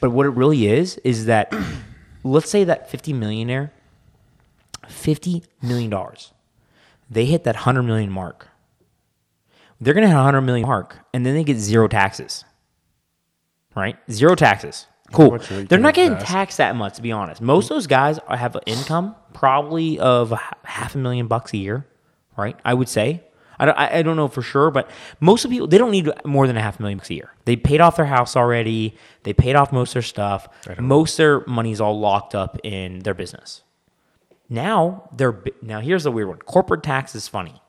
But what it really is, is that let's say that 50 millionaire, $50 million, they hit that 100 million mark. They're going to hit a 100 million mark and then they get zero taxes. Right? Zero taxes. Cool.
they
They're not
getting taxed?
that much, to be honest. Most of those guys have an income probably of half a million bucks a year, right? I would say. I don't, I don't know for sure, but most of the people they don't need more than a half a million bucks a year. They paid off their house already. They paid off most of their stuff. Most of their money's all locked up in their business. Now they're now here's the weird one. Corporate tax is funny,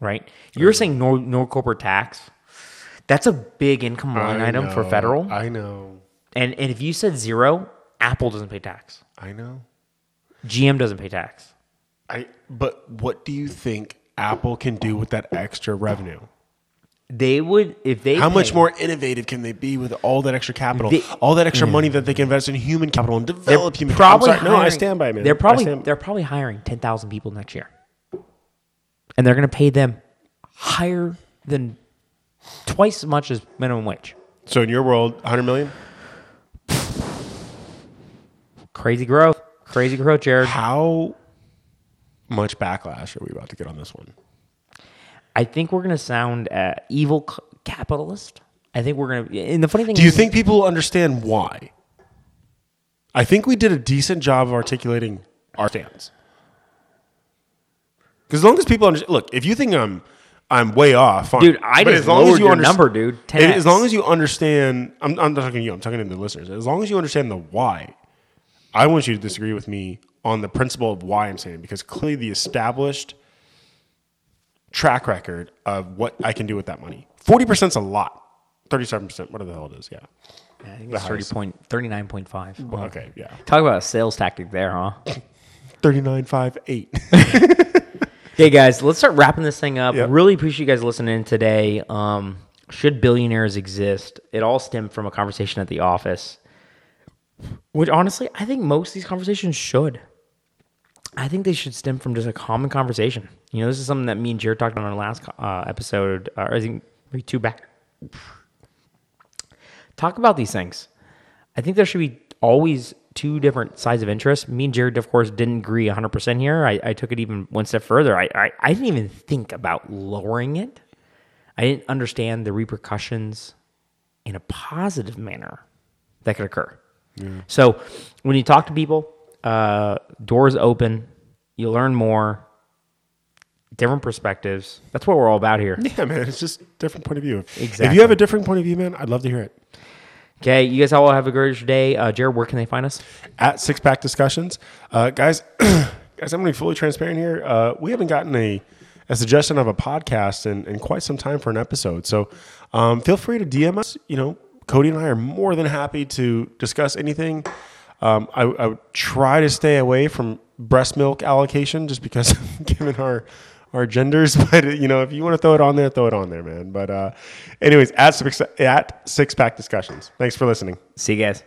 right? You're saying no no corporate tax. That's a big income line
I
item for federal.
I know.
And and if you said zero, Apple doesn't pay tax.
I know.
GM doesn't pay tax.
I. But what do you think Apple can do with that extra revenue?
They would if they
How much more innovative can they be with all that extra capital,
They-
all that extra money mm. that they can invest in human capital and develop human
probably
capital? I'm no, I stand by it, man.
They're probably
stand-
they're probably hiring ten thousand people next year, and they're going to pay them higher than twice as much as minimum wage.
so in your world, 100 million.
Crazy growth, crazy growth, Jared.
How much backlash are we about to get on this one?
I think we're going to sound uh, evil c- capitalist. I think we're going to. And the funny thing
Do you think people understand why? I think we did a decent job of articulating our stance. Because as long as people understand, look, if you think I'm I'm way off, fine.
Dude, I
But
just lowered your number, dude.
and
10x.
As long as you understand, I'm, I'm not talking to you. I'm talking to the listeners. As long as you understand the why, I want you to disagree with me on the principle of why I'm saying it. Because clearly, the established track record of what I can do with that money, forty percent is a lot. Thirty-seven percent, whatever the hell it is, yeah.
I think it's 30 point, 39.5.
Okay, yeah.
Talk about a sales tactic there, huh?
Thirty-nine, five, eight.
Okay, guys, let's start wrapping this thing up.
Yep.
Really appreciate you guys listening today. Um, should billionaires exist? It all stemmed from a conversation at the office, which honestly, I think most of these conversations should. I think they should stem from just a common conversation. You know, this is something that me and Jared talked about on our last uh, episode, uh, or I think maybe two back. Talk about these things. I think there should be always two different sides of interest. Me and Jared, of course, didn't agree 100% here. I, I took it even one step further. I, I, I didn't even think about lowering it. I didn't understand the repercussions in a positive manner that could occur. So when you talk to people, uh, doors open, you learn more, different perspectives. That's what we're all about here.
yeah, man, it's just different point of view.
Exactly.
If you have a different point of view, man, I'd love to hear it.
Okay, you guys all have a great day. Uh, Jared, where can they find us?
At Six Pack Discussions, uh, guys, guys, I'm going to be fully transparent here. Uh, we haven't gotten a, a suggestion of a podcast in, in quite some time for an episode. So um, feel free to DM us. You know, Cody and I are more than happy to discuss anything. Um, I, I would try to stay away from breast milk allocation just because given our our genders. But you know, if you want to throw it on there, throw it on there, man. But uh, anyways, at six, at six pack discussions. Thanks for listening.
See you guys.